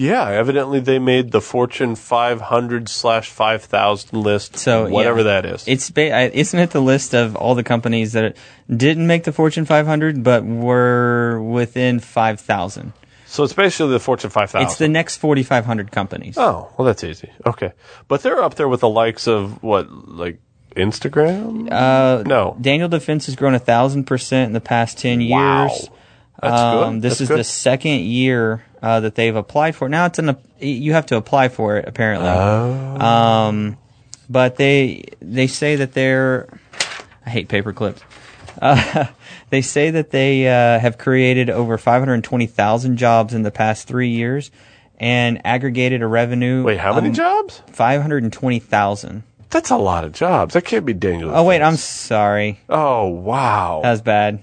Yeah, evidently they made the Fortune 500 slash 5000 list. So whatever yeah. that is. It's ba- isn't it the list of all the companies that didn't make the Fortune 500 but were within 5,000? so it's basically the Fortune 5000. It's the next 4,500 companies. oh, well, that's easy. Okay, but they're up there with the likes of what, like Instagram? Uh, no, Daniel Defense has grown a thousand percent in the past ten Wow. years. That's um, good. This That's is good. the second year uh, that they've applied for. Now it's an you have to apply for it apparently. Oh. Um, but they they say that they're I hate paper clips. Uh, they say that they uh, have created over 520,000 jobs in the past three years and aggregated a revenue. Wait, how many um, jobs? 520,000. That's a lot of jobs. That can't be Daniel. Oh wait, I'm sorry. Oh wow. That was bad.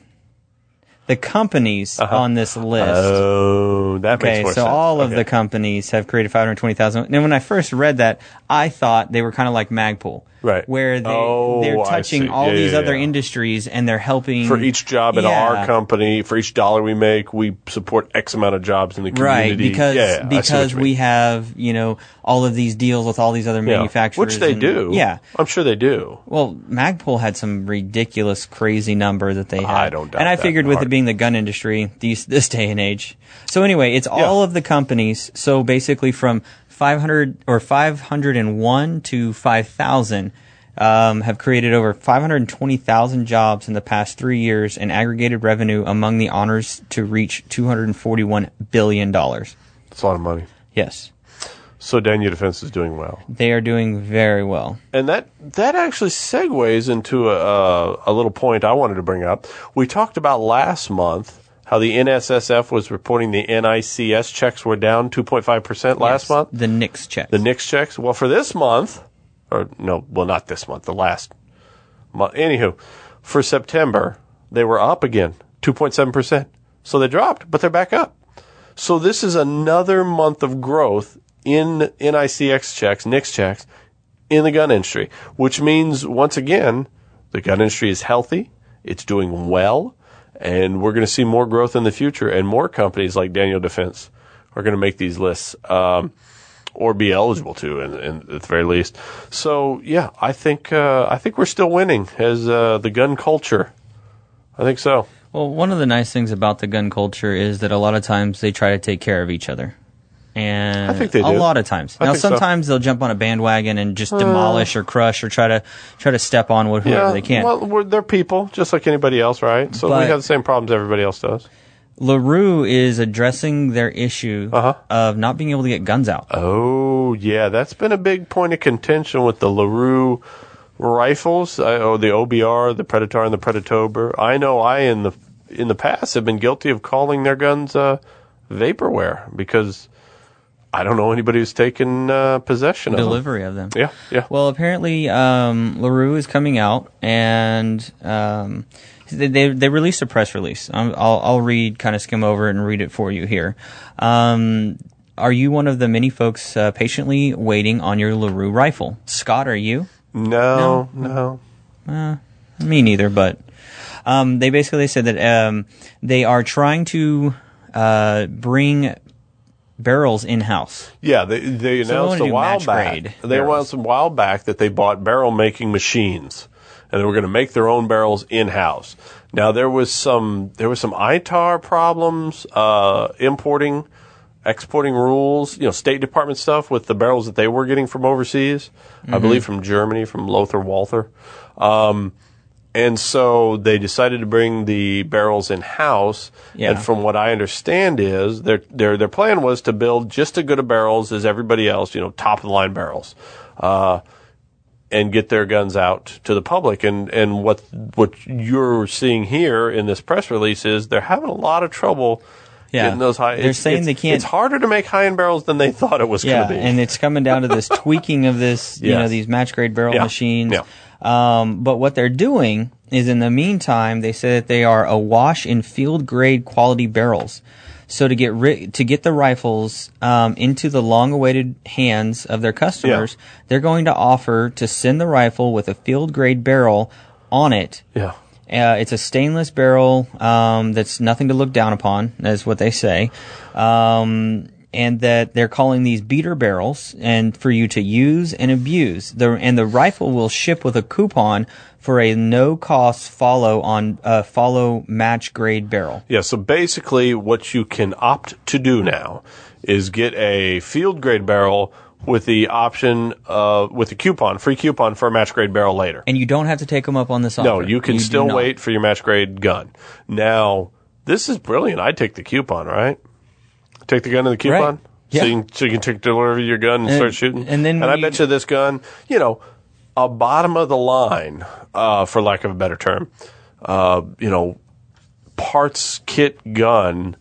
The companies uh-huh. on this list. Oh, that makes okay, more so sense. all of Okay. the companies have created 520,000. And when I first read that, I thought they were kind of like Magpul. Right. Where they, Oh, they're touching all Yeah, these yeah, other yeah. industries and they're helping. for each job in Yeah. our company, for each dollar we make, we support X amount of jobs in the community. Right, because yeah, yeah, I see what because we have you know all of these deals with all these other Yeah. manufacturers, which they and- do. Yeah, I'm sure they do. Well, Magpul had some ridiculous, crazy number that they had. I don't doubt And I figured with part. it being the gun industry, these, this day and age. So anyway, it's all of the companies. So basically from 500 or 501 to 5,000 um, have created over 520,000 jobs in the past three years and aggregated revenue among the honors to reach 241 billion dollars. That's a lot of money. Yes, So Daniel Defense is doing well, they are doing very well. and that that actually segues into a, a, a little point I wanted to bring up. We talked about last month how the NSSF was reporting the NICS checks were down 2.5 percent last Yes, month. the NICS check. The NICS checks. Well, for this month, or no, well, not this month, the last month. Anywho, for September, they were up again, 2.7%. So they dropped, but they're back up. So this is another month of growth in NICS checks, NICS checks, in the gun industry, which means, once again, the gun industry is healthy, it's doing well, and we're going to see more growth in the future, and more companies like Daniel Defense are going to make these lists. Um, or be eligible to, in, in, at the very least. So yeah, I think uh, I think we're still winning as uh, the gun culture. I think so. Well, one of the nice things about the gun culture is that a lot of times they try to take care of each other. And I think they a do. lot of times. I now think so. sometimes they'll jump on a bandwagon and just demolish or crush or try to try to step on what whoever yeah, they can. well, we're, they're people just like anybody else, right? So But- we have the same problems everybody else does. LaRue is addressing their issue Uh-huh. of not being able to get guns out. Oh yeah, that's been a big point of contention with the LaRue rifles. I, oh, the OBR, the Predator, and the PredatOBR. I know I in the in the past have been guilty of calling their guns uh, vaporware because I don't know anybody who's taken uh, possession of them. Delivery of them. Yeah, yeah. Well, apparently, um, LaRue is coming out, and um, they, they they released a press release. Um, I'll I'll read, kind of skim over it and read it for you here. Um, are you one of the many folks uh, patiently waiting on your LaRue rifle? Scott, are you? no, no. Me neither, but um, they basically said that um, they are trying to uh, bring barrels in house. Yeah, they they So announced wanna a while back. They barrels. announced a while back that they bought barrel making machines, and they were going to make their own barrels in house. Now there was some there was some ITAR problems uh, importing, exporting rules, you know, State Department stuff with the barrels that they were getting from overseas. Mm-hmm. I believe from Germany, from Lothar Walther. Um, and so they decided to bring the barrels in house. Yeah. And from what I understand is their their their plan was to build just as good of barrels as everybody else, you know, top of the line barrels. Uh, and get their guns out to the public. And, and what what you're seeing here in this press release is they're having a lot of trouble Yeah. getting those high. They're it's- saying they can't- It's harder to make high end barrels than they thought it was Yeah, going to be. and it's coming down to this tweaking of this, you know, these match grade barrel Yeah, machines. yeah. Um, but what they're doing is, in the meantime, they say that they are awash in field grade quality barrels. So to get ri- to get the rifles um, into the long-awaited hands of their customers, they're going to offer to send the rifle with a field grade barrel on it yeah. uh, it's a stainless barrel um, that's nothing to look down upon, is what they say. Um, and that they're calling these beater barrels, and for you to use and abuse. The and the rifle will ship with a coupon for a no cost follow on uh, follow match grade barrel. Yeah, so basically what you can opt to do now is get a field grade barrel with the option uh, with a coupon, free coupon for a match grade barrel later. And you don't have to take them up on this offer. No, you can do still wait for your match grade gun. Now, this is brilliant. I'd take the coupon, right? Take the gun and the coupon. Right. Yeah. So, you can, so you can take deliver your gun and, And- start shooting. and then and I bet you this gun, you know, a bottom of the line, uh, for lack of a better term, uh, you know, parts kit gun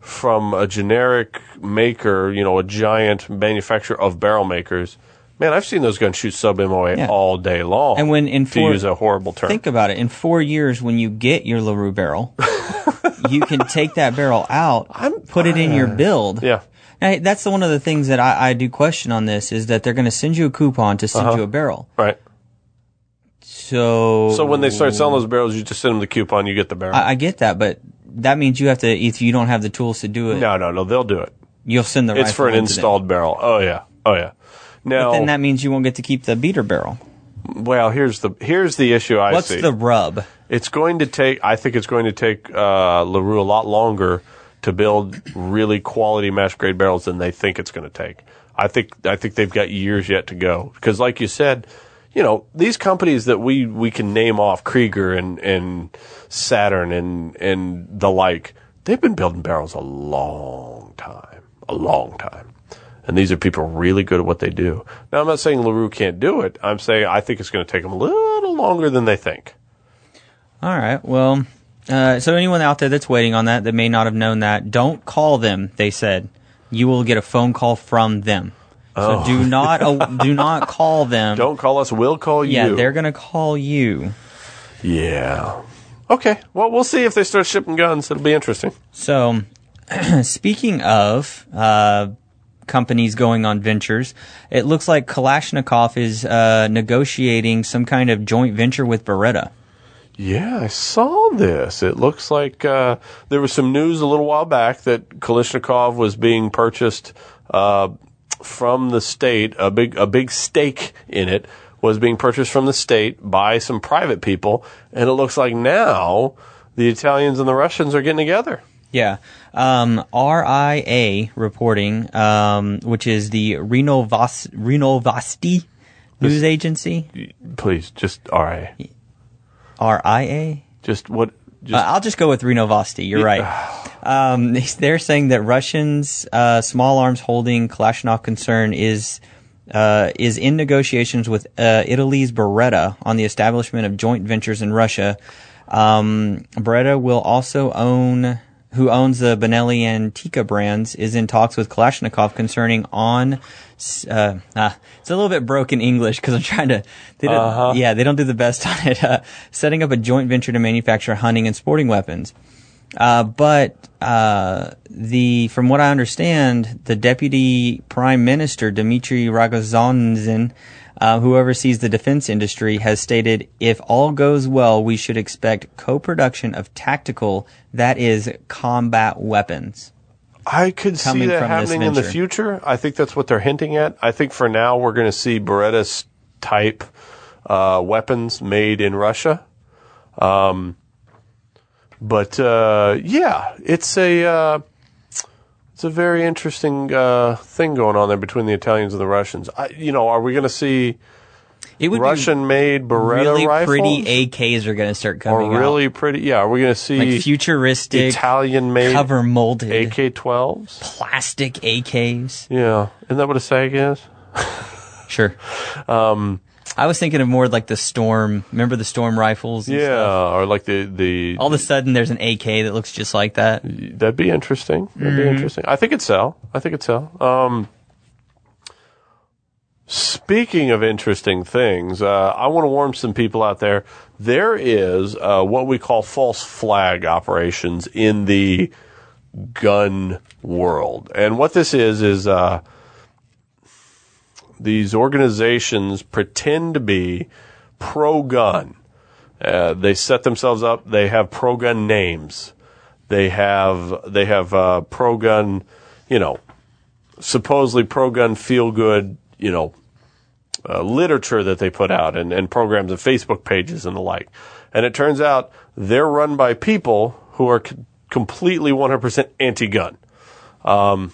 from a generic maker, you know, a giant manufacturer of barrel makers. Man, I've seen those guns shoot sub MOA Yeah. all day long. And when in to four- use a horrible term, Think about it. In four years, when you get your LaRue barrel, you can take that barrel out, put it in your build. yeah. Now, that's one of the things that I, I do question on this is that they're going to send you a coupon to send uh-huh. you a barrel. Right. So, So when they start selling those barrels, you just send them the coupon, you get the barrel. I, I get that, but that means you have to. If you don't have the tools to do it, no, no, no, they'll do it. you'll send the. It's for an into them. installed barrel. Oh yeah, oh yeah. Now, Then that means you won't get to keep the beater barrel. well, here's the here's the issue I What's see. the rub? It's going to take. I think it's going to take uh, LaRue a lot longer to build really quality mass grade barrels than they think it's going to take. I think I think they've got years yet to go because, like you said, you know these companies that we we can name off Krieger and and Saturn and and the like. They've been building barrels a long time, a long time. And these are people really good at what they do. Now, I'm not saying LaRue can't do it. I'm saying I think it's going to take them a little longer than they think. All right. Well, uh, so anyone out there that's waiting on that that may not have known that, don't call them. They said you will get a phone call from them. So do not uh, do not call them. Oh. Don't call us. We'll call you. Yeah, they're gonna call you. Yeah. Okay. Well, we'll see if they start shipping guns. It'll be interesting. So, speaking of uh, companies going on ventures, it looks like Kalashnikov is uh, negotiating some kind of joint venture with Beretta. Yeah, I saw this. It looks like uh, there was some news a little while back that Kalashnikov was being purchased uh, from the state. A big a big stake in it was being purchased from the state by some private people, and it looks like now the Italians and the Russians are getting together. Yeah. Um, RIA reporting, um, which is the Renovas- Renovasti news agency. Please, just all right. RIA? Just what? Just Uh, I'll just go with Renovasti. You're right. Um, they're saying that Russians' uh, small arms holding Kalashnikov concern is uh, is in negotiations with uh, Italy's Beretta on the establishment of joint ventures in Russia. Um, Beretta will also own, who owns the Benelli and Tikka brands, is in talks with Kalashnikov concerning on. Uh, ah, it's a little bit broken English because I'm trying to. They Uh-huh. Yeah, they don't do the best on it. Uh, setting up a joint venture to manufacture hunting and sporting weapons. Uh, but uh, the from what I understand, the deputy prime minister Dmitry Rogozin, uh, who oversees the defense industry, has stated, "If all goes well, we should expect co-production of tactical, that is, combat weapons." I could see that happening in the future. I think that's what they're hinting at. I think for now we're going to see Beretta's type uh, weapons made in Russia. Um, but uh, yeah, it's a uh, it's a very interesting uh, thing going on there between the Italians and the Russians. I, you know, are we going to see It would Russian-made be Beretta really rifles? pretty AKs are going to start coming or really pretty? Yeah, are we going to see Like futuristic, Italian-made cover molded, AK-12s? plastic AKs. Yeah, isn't that what a SAG is? Sure. Um, I was thinking of more like the Storm. Remember the Storm rifles? And Yeah, Stuff? or like the the All of a sudden, there's an AK that looks just like that. That'd be interesting. That'd Mm-hmm. be interesting. I think it'd sell. I think it'd sell. Um, speaking of interesting things, uh, I want to warn some people out there. There is uh, what we call false flag operations in the gun world, and what this is is uh, these organizations pretend to be pro-gun. Uh, they set themselves up. They have pro-gun names. They have they have uh, pro-gun, you know, supposedly pro-gun feel-good, you know, uh, literature that they put out and, and programs and Facebook pages and the like. And it turns out they're run by people who are c- completely 100% anti-gun.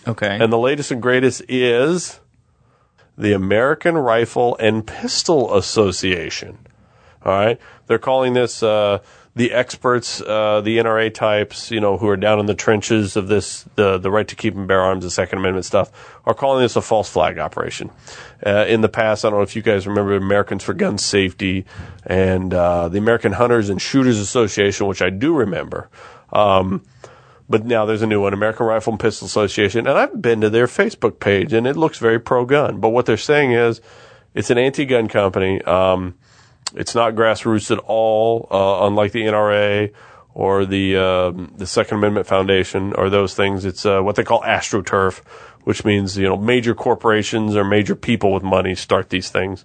Okay. And the latest and greatest is the American Rifle and Pistol Association. All right, they're calling this uh, the experts, uh, the NRA types, you know, who are down in the trenches of this, the the right to keep and bear arms, the Second Amendment stuff, are calling this a false flag operation. Uh, in the past, I don't know if you guys remember Americans for Gun Safety and uh, the American Hunters and Shooters Association, which I do remember. Um, but now there's a new one, American Rifle and Pistol Association, and I've been to their Facebook page, and it looks very pro-gun. But what they're saying is, it's an anti-gun company. Um, it's not grassroots at all, uh, unlike the NRA or the um the Second Amendment Foundation or those things. It's uh, what they call astroturf, which means you know major corporations or major people with money start these things.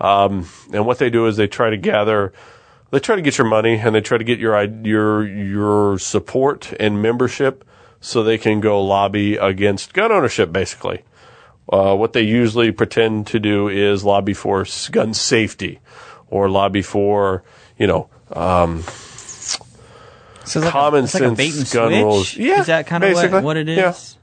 Um, and what they do is they try to gather they try to get your money and they try to get your your your support and membership so they can go lobby against gun ownership basically uh, what they usually pretend to do is lobby for gun safety or lobby for you know um, so common like a sense gun switch. rules yeah Is that kind of what, what it yeah is?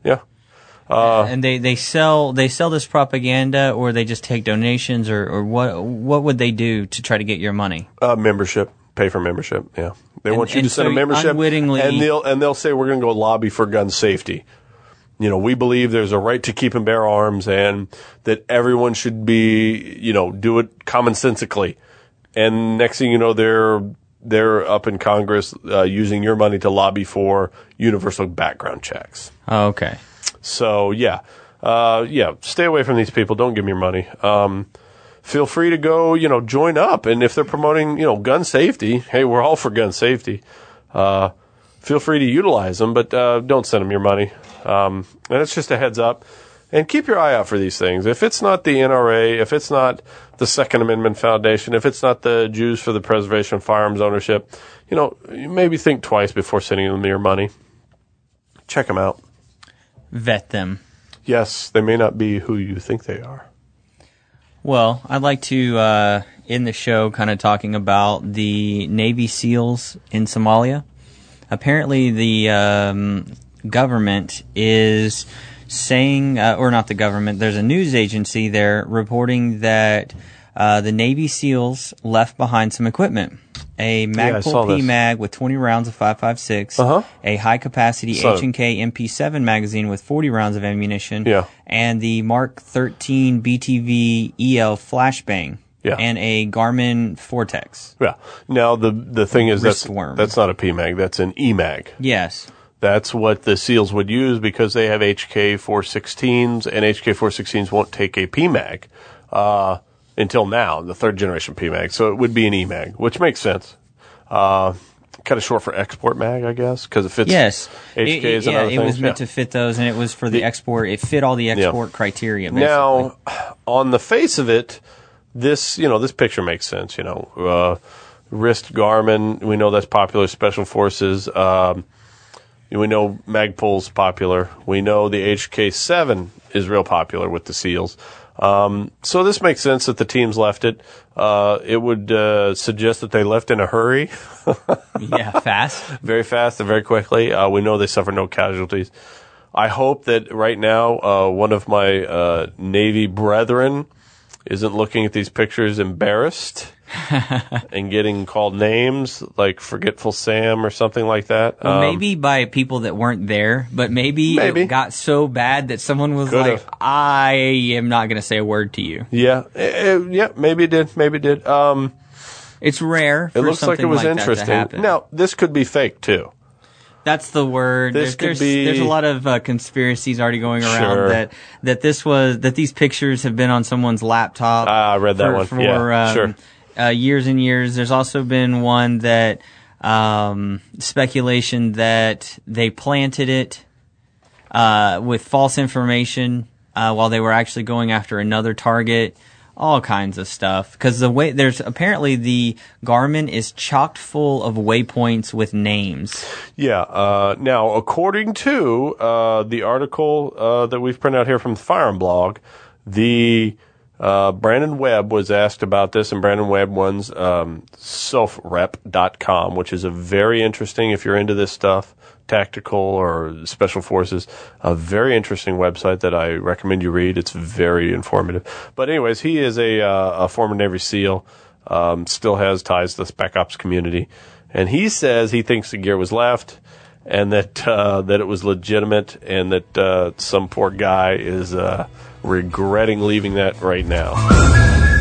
Yeah and they, they sell they sell this propaganda, or they just take donations, or, or what what would they do to try to get your money? Uh, membership, pay for membership. Yeah, they And- want you to send a membership, unwittingly- and they'll and they'll say we're going to go lobby for gun safety. You know, we believe there's a right to keep and bear arms, and that everyone should be, you know, do it commonsensically. And next thing you know, they're they're up in Congress uh, using your money to lobby for universal background checks. Oh, okay. So yeah, uh, yeah, stay away from these people. Don't give them your money. Um, feel free to go, you know, join up. And if they're promoting, you know, gun safety, hey, we're all for gun safety. Uh, feel free to utilize them, but uh, don't send them your money. Um, and it's just a heads up. And keep your eye out for these things. If it's not the NRA, if it's not the Second Amendment Foundation, if it's not the Jews for the Preservation of Firearms Ownership, you know, maybe think twice before sending them your money. Check them out. Vet them. Yes, they may not be who you think they are. Well, I'd like to uh, end the show kind of talking about the Navy SEALs in Somalia. Apparently, the um, government is saying, uh, or not the government, there's a news agency there reporting that uh, the Navy SEALs left behind some equipment. A Magpul this. P mag with 20 rounds of 5.56, Uh-huh. a high capacity So- H&K MP7 magazine with 40 rounds of ammunition, Yeah. and the Mark 13 BTV EL flashbang, Yeah. and a Garmin Foretrex. Yeah. Now the the thing is that's that's not a PMAG. That's an E EMAG. Yes. That's what the SEALs would use because they have HK 416s and HK 416s won't take a PMAG uh, until now, the third generation PMAG. So it would be an EMAG, which makes sense. Uh, kind of short for export mag, I guess, because it fits Yes. HKs It- yeah, it was meant Yeah. to fit those, and it was for the, export. It fit all the export criteria. Basically. Now, on the face of it, this you know this picture makes sense. You know, uh, wrist Garmin. We know that's popular. Special forces. Um, we know Magpul's popular. We know the HK7 is real popular with the SEALs. Um, so this makes sense that the teams left it. Uh, it would uh, suggest that they left in a hurry, yeah, fast. very fast and very quickly. Uh, we know they suffered no casualties. I hope that right now uh, one of my uh, Navy brethren isn't looking at these pictures embarrassed and getting called names like Forgetful Sam or something like that. Well, Um, maybe by people that weren't there, but maybe, Maybe. it got so bad that someone was Could've. like, "I am not going to say a word to you." Yeah, eh, eh, yeah, maybe it did, maybe it did. Um, It's rare. it looks like it was to interesting. Now, this could be fake too. That's the word. This there's, could there's, be- there's a lot of uh, conspiracies already going around Sure. that that this was that these pictures have been on someone's laptop. Ah, I read that for, one. for Yeah, um, sure. Uh, years and years. There's also been one that um, speculation that they planted it uh, with false information uh, while they were actually going after another target. All kinds of stuff because the way there's apparently the Garmin is chocked full of waypoints with names. Yeah. Uh, now, according to uh, the article uh, that we've printed out here from the Firearm blog, the uh, Brandon Webb was asked about this, and Brandon Webb runs um, sofrep.com, which is a very interesting, if you're into this stuff, tactical or special forces, a very interesting website that I recommend you read. It's very informative. But, anyways, he is a, uh, a former Navy SEAL, um, still has ties to the Spec Ops community. And he says he thinks the gear was left and that uh, that it was legitimate and that uh, some poor guy is uh, regretting leaving that right now.